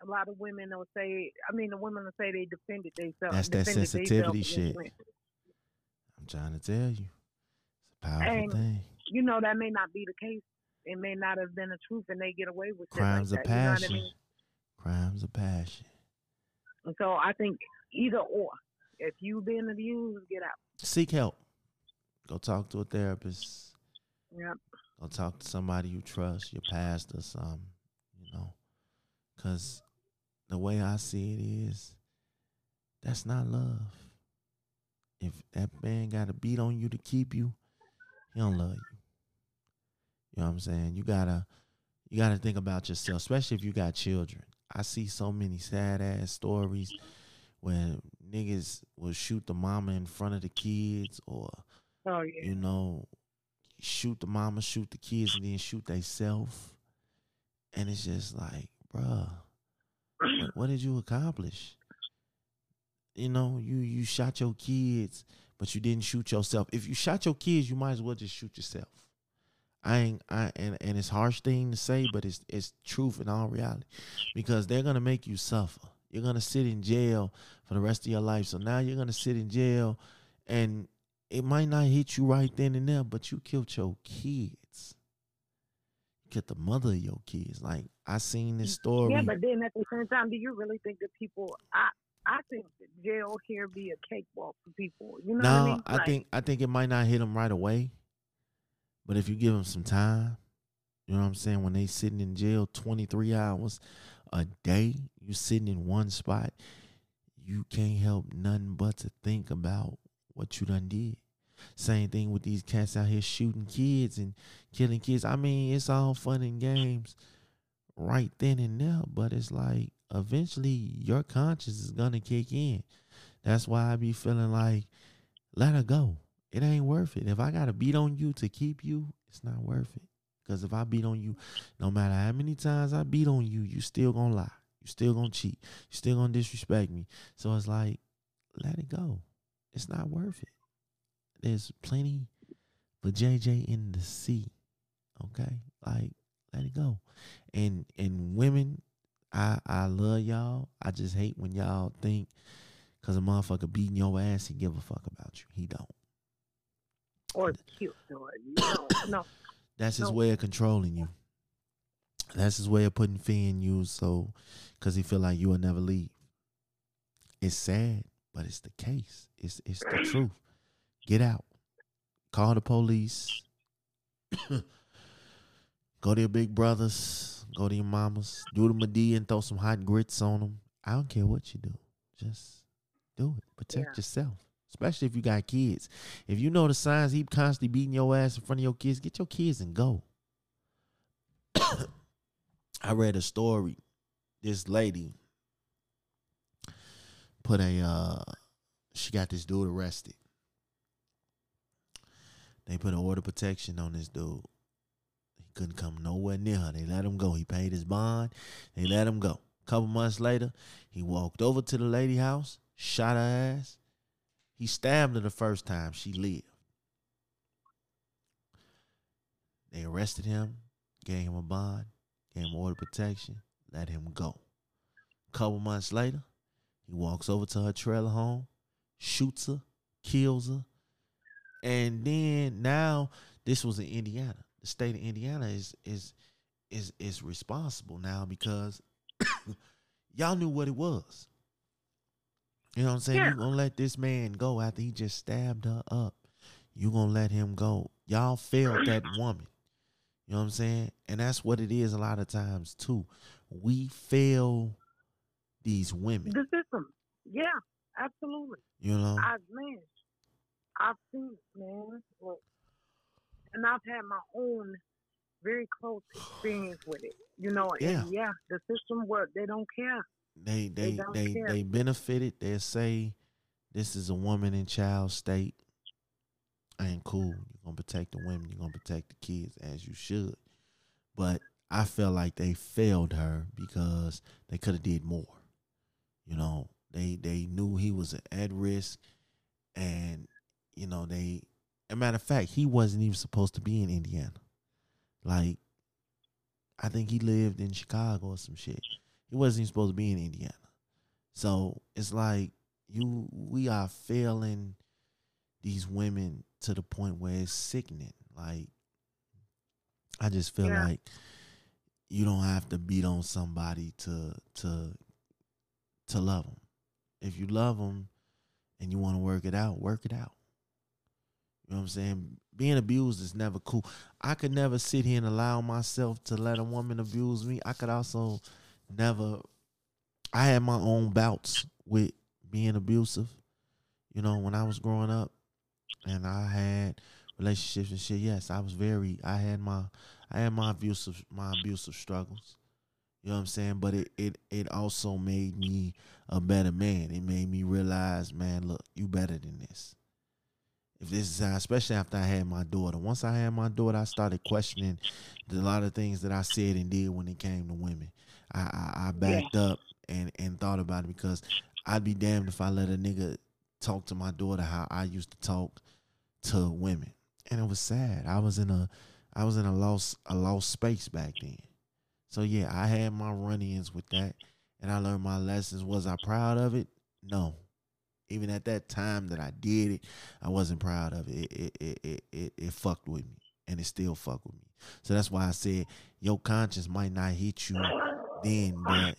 a lot of women will say, I mean, the women will say they defended themselves. That's that sensitivity shit. I'm trying to tell you. It's a powerful And thing. You know that may not be the case. It may not have been the truth, and they get away with Crimes like of that. You know what I passion. mean? Crimes of passion. And so I think either or. If you've been abused, get out. Seek help. Go talk to a therapist. Yep. Go talk to somebody you trust, your pastor, something, you know. Because the way I see it is, that's not love. If that man got to beat on you to keep you, he don't love you. You know what I'm saying? You gotta, you gotta think about yourself, especially if you got children. I see so many sad ass stories where niggas will shoot the mama in front of the kids, or Oh yeah. you know, shoot the mama, shoot the kids, and then shoot theyself. And it's just like, bruh, what, what did you accomplish? You know, you you shot your kids, but you didn't shoot yourself. If you shot your kids, you might as well just shoot yourself. I ain't I and, and it's harsh thing to say, but it's it's truth in all reality. Because they're gonna make you suffer. You're gonna sit in jail for the rest of your life. So now you're gonna sit in jail and it might not hit you right then and there, but you killed your kids. You killed the mother of your kids. Like I seen this mm, story. Yeah, but then at the same time, do you really think that people? I I think jail here be a cakewalk for people. You know no, what I mean? I Like, think I think it might not hit them right away, but if you give them some time, you know what I'm saying. When they sitting in jail 23 hours a day, you sitting in one spot, you can't help nothing but to think about what you done did. Same thing with these cats out here shooting kids and killing kids. I mean, it's all fun and games right then and there, but it's like eventually your conscience is gonna kick in. That's why I be feeling like let her go. It ain't worth it. If I gotta beat on you to keep you, it's not worth it. Cause if I beat on you, no matter how many times I beat on you, you still gonna lie. You still gonna cheat. You still gonna disrespect me. So it's like, let it go. It's not worth it. There's plenty for JJ in the sea. Okay? Like, Let it go. And and women, I I love y'all. I just hate when y'all think because a motherfucker beating your ass, he give a fuck about you. He don't. Or cute, or you know, no. That's his No. way of controlling you. That's his way of putting fear in you, so because he feel like you will never leave. It's sad, but it's the case. It's it's the truth. Get out. Call the police. go to your big brothers. Go to your mamas. Do the Madea and throw some hot grits on them. I don't care what you do. Just do it. Protect Yeah. yourself. Especially if you got kids. If you know the signs he constantly beating your ass in front of your kids, get your kids and go. I read a story. This lady put a uh she got this dude arrested. They put an order protection on this dude. He couldn't come nowhere near her. They let him go. He paid his bond. They let him go. A couple months later, he walked over to the lady house, shot her ass. He stabbed her the first time. She lived. They arrested him, gave him a bond, gave him order protection, let him go. couple months later, he walks over to her trailer home, shoots her, kills her, and then now this was in Indiana. The state of Indiana is is is is responsible now because y'all knew what it was. You know what I'm saying? Yeah. You gonna let this man go after he just stabbed her up. You gonna let him go. Y'all failed that woman. You know what I'm saying? And that's what it is a lot of times too. We fail these women. The system. Yeah, absolutely. You know? I've man, I've seen it, man. Look, and I've had my own very close experience with it. You know, Yeah. and yeah, the system work. They don't care. They They they they they benefited. They say this is a woman and child state. I ain't cool. You're gonna protect the women. You're gonna protect the kids as you should. But I felt like they failed her because they could have did more. You know, they they knew he was at risk, and you know they. As a matter of fact, he wasn't even supposed to be in Indiana. Like, I think he lived in Chicago or some shit. He wasn't even supposed to be in Indiana. So it's like you we are failing these women to the point where it's sickening. Like I just feel Yeah. like you don't have to beat on somebody to to to love them. If you love them and you want to work it out, work it out. You know what I'm saying? Being abused is never cool. I could never sit here and allow myself to let a woman abuse me. I could also never I had my own bouts with being abusive. You know, when I was growing up and I had relationships and shit, yes, I was very I had my I had my abusive my abusive struggles. You know what I'm saying? But it it it also made me a better man. It made me realize, man, look, you better than this. If this is how, especially after I had my daughter. Once I had my daughter, I started questioning a lot of things that I said and did when it came to women. I I, I backed up and and thought about it because I'd be damned if I let a nigga talk to my daughter how I used to talk to women, and it was sad. I was in a I was in a lost a lost space back then. So yeah, I had my run-ins with that, and I learned my lessons. Was I proud of it? No. Even at that time that I did it, I wasn't proud of it. It it it it, it, it fucked with me, and it still fuck with me. So that's why I said your conscience might not hit you then, but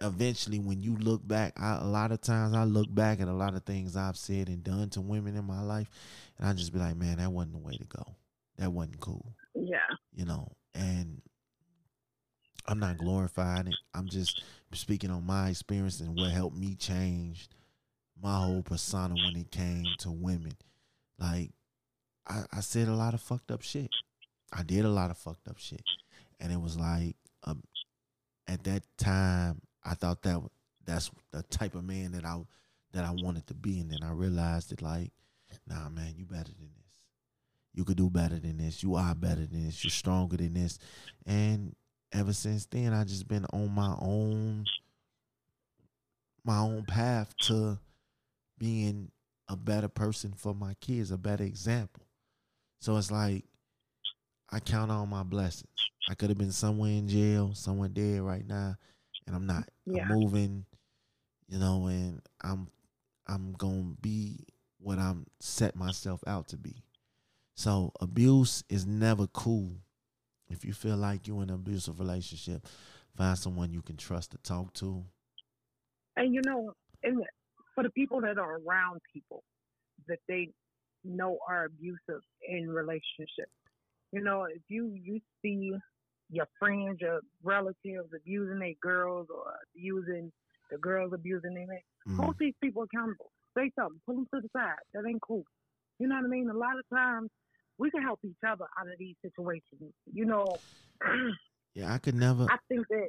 eventually when you look back, I, a lot of times I look back at a lot of things I've said and done to women in my life, and I just be like, man, that wasn't the way to go. That wasn't cool, Yeah. you know. And I'm not glorifying it. I'm just speaking on my experience and what helped me change my whole persona when it came to women. Like I, I said a lot of fucked up shit. I did a lot of fucked up shit, and it was like um, at that time I thought that that's the type of man that I that I wanted to be, and then I realized that like, nah, man, you better than this. You could do better than this. You are better than this. You're stronger than this, and ever since then, I just been on my own my own path to being a better person for my kids, a better example. So it's like I count on my blessings. I could have been somewhere in jail, somewhere dead right now, and I'm not. Yeah. I'm moving, you know, and I'm I'm gonna be what I'm set myself out to be. So abuse is never cool. If you feel like you're in an abusive relationship, find someone you can trust to talk to. And you know, and for the people that are around people that they know are abusive in relationships, you know, if you you see your friends, your relatives abusing their girls or abusing the girls abusing their men, Mm. hold these people accountable. Say something. Pull them to the side. That ain't cool. You know what I mean? A lot of times we can help each other out of these situations. You know, Yeah, I could never. I think that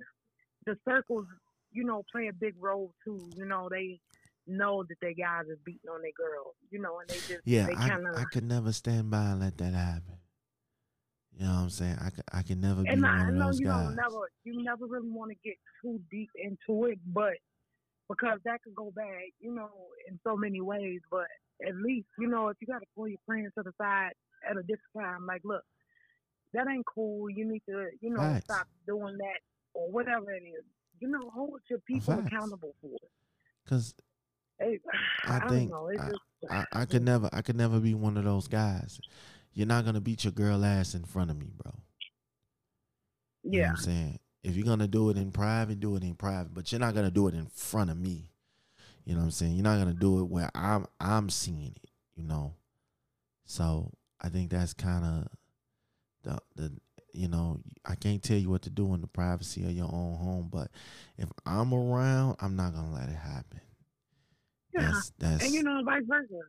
the circles, you know, play a big role too. You know, they know that their guys is beating on their girls. You know, and they just Yeah, they I, kind of I could never stand by and let that happen. You know what I'm saying? I I could never be and I, I one of know those you guys. don't never you never really want to get too deep into it, but because that could go bad, you know, in so many ways. But at least you know if you got to pull your friends to the side at a different time, like look, that ain't cool. You need to you know Facts. stop doing that or whatever it is. You know, hold your people Facts. accountable for it. Cause Hey, I I, think don't know. It's I- just, I, I could never, I could never be one of those guys. You're not gonna beat your girl ass in front of me, bro. You know yeah, what I'm saying? If you're gonna do it in private, do it in private. But you're not gonna do it in front of me. You know what I'm saying? You're not gonna do it where I'm I'm seeing it, you know. So I think that's kinda the the you know, I can't tell you what to do in the privacy of your own home, but if I'm around, I'm not gonna let it happen. yeah. That's that's and you know, vice versa.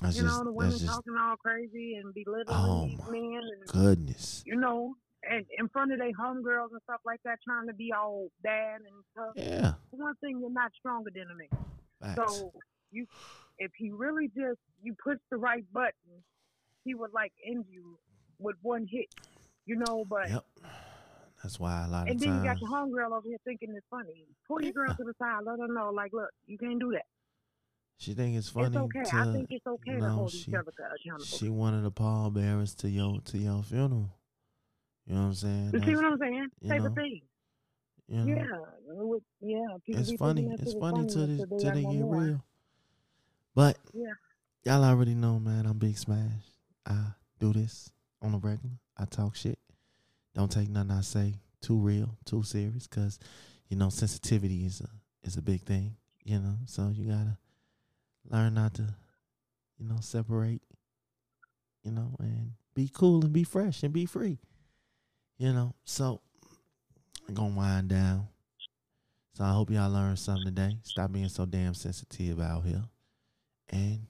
That's you just know, the women just talking all crazy and belittling Oh, these my men, and goodness. you know, and in front of their homegirls and stuff like that, trying to be all bad and stuff. Yeah. For one thing, you're not stronger than a man. Facts. So you, if he really just you push the right button, he would like end you with one hit. You know, but Yep. That's why a lot and of then you got times your homegirl over here thinking it's funny. Pull your girl to the side, let her know, like, look, you can't do that. She think it's funny it's okay. to I think it's okay to no, hold she- each other accountable. she wanted the pallbearers to your to your funeral. You know what I'm saying? You see what I'm saying? Say the thing. you know, Yeah, it would- yeah. People it's funny. It's funny till funny they, until till got they get more. real. But Yeah. y'all already know, man. I'm Big Smash. I do this on a regular. I talk shit. Don't take nothing I say too real, too serious, cause you know sensitivity is a is a big thing. You know, so you gotta learn not to, you know, separate. You know, and be cool and be fresh and be free. You know, so I'm gonna wind down. So I hope y'all learned something today. Stop being so damn sensitive out here. And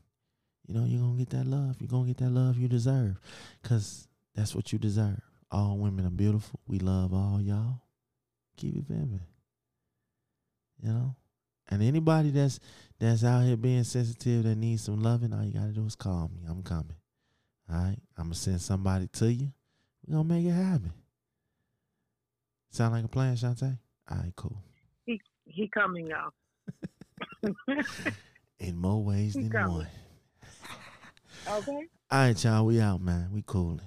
you know, you're gonna get that love. You're gonna get that love you deserve. Cause that's what you deserve. All women are beautiful. We love all y'all. Keep it pimping. You know? And anybody that's that's out here being sensitive that needs some loving, all you gotta do is call me. I'm coming. All right? I'm gonna send somebody to you. We're gonna make it happen. Sound like a plan, Chante? All right, cool. He he coming, y'all. In more ways He than coming. one. okay. All right, y'all. We out, man. We coolin'.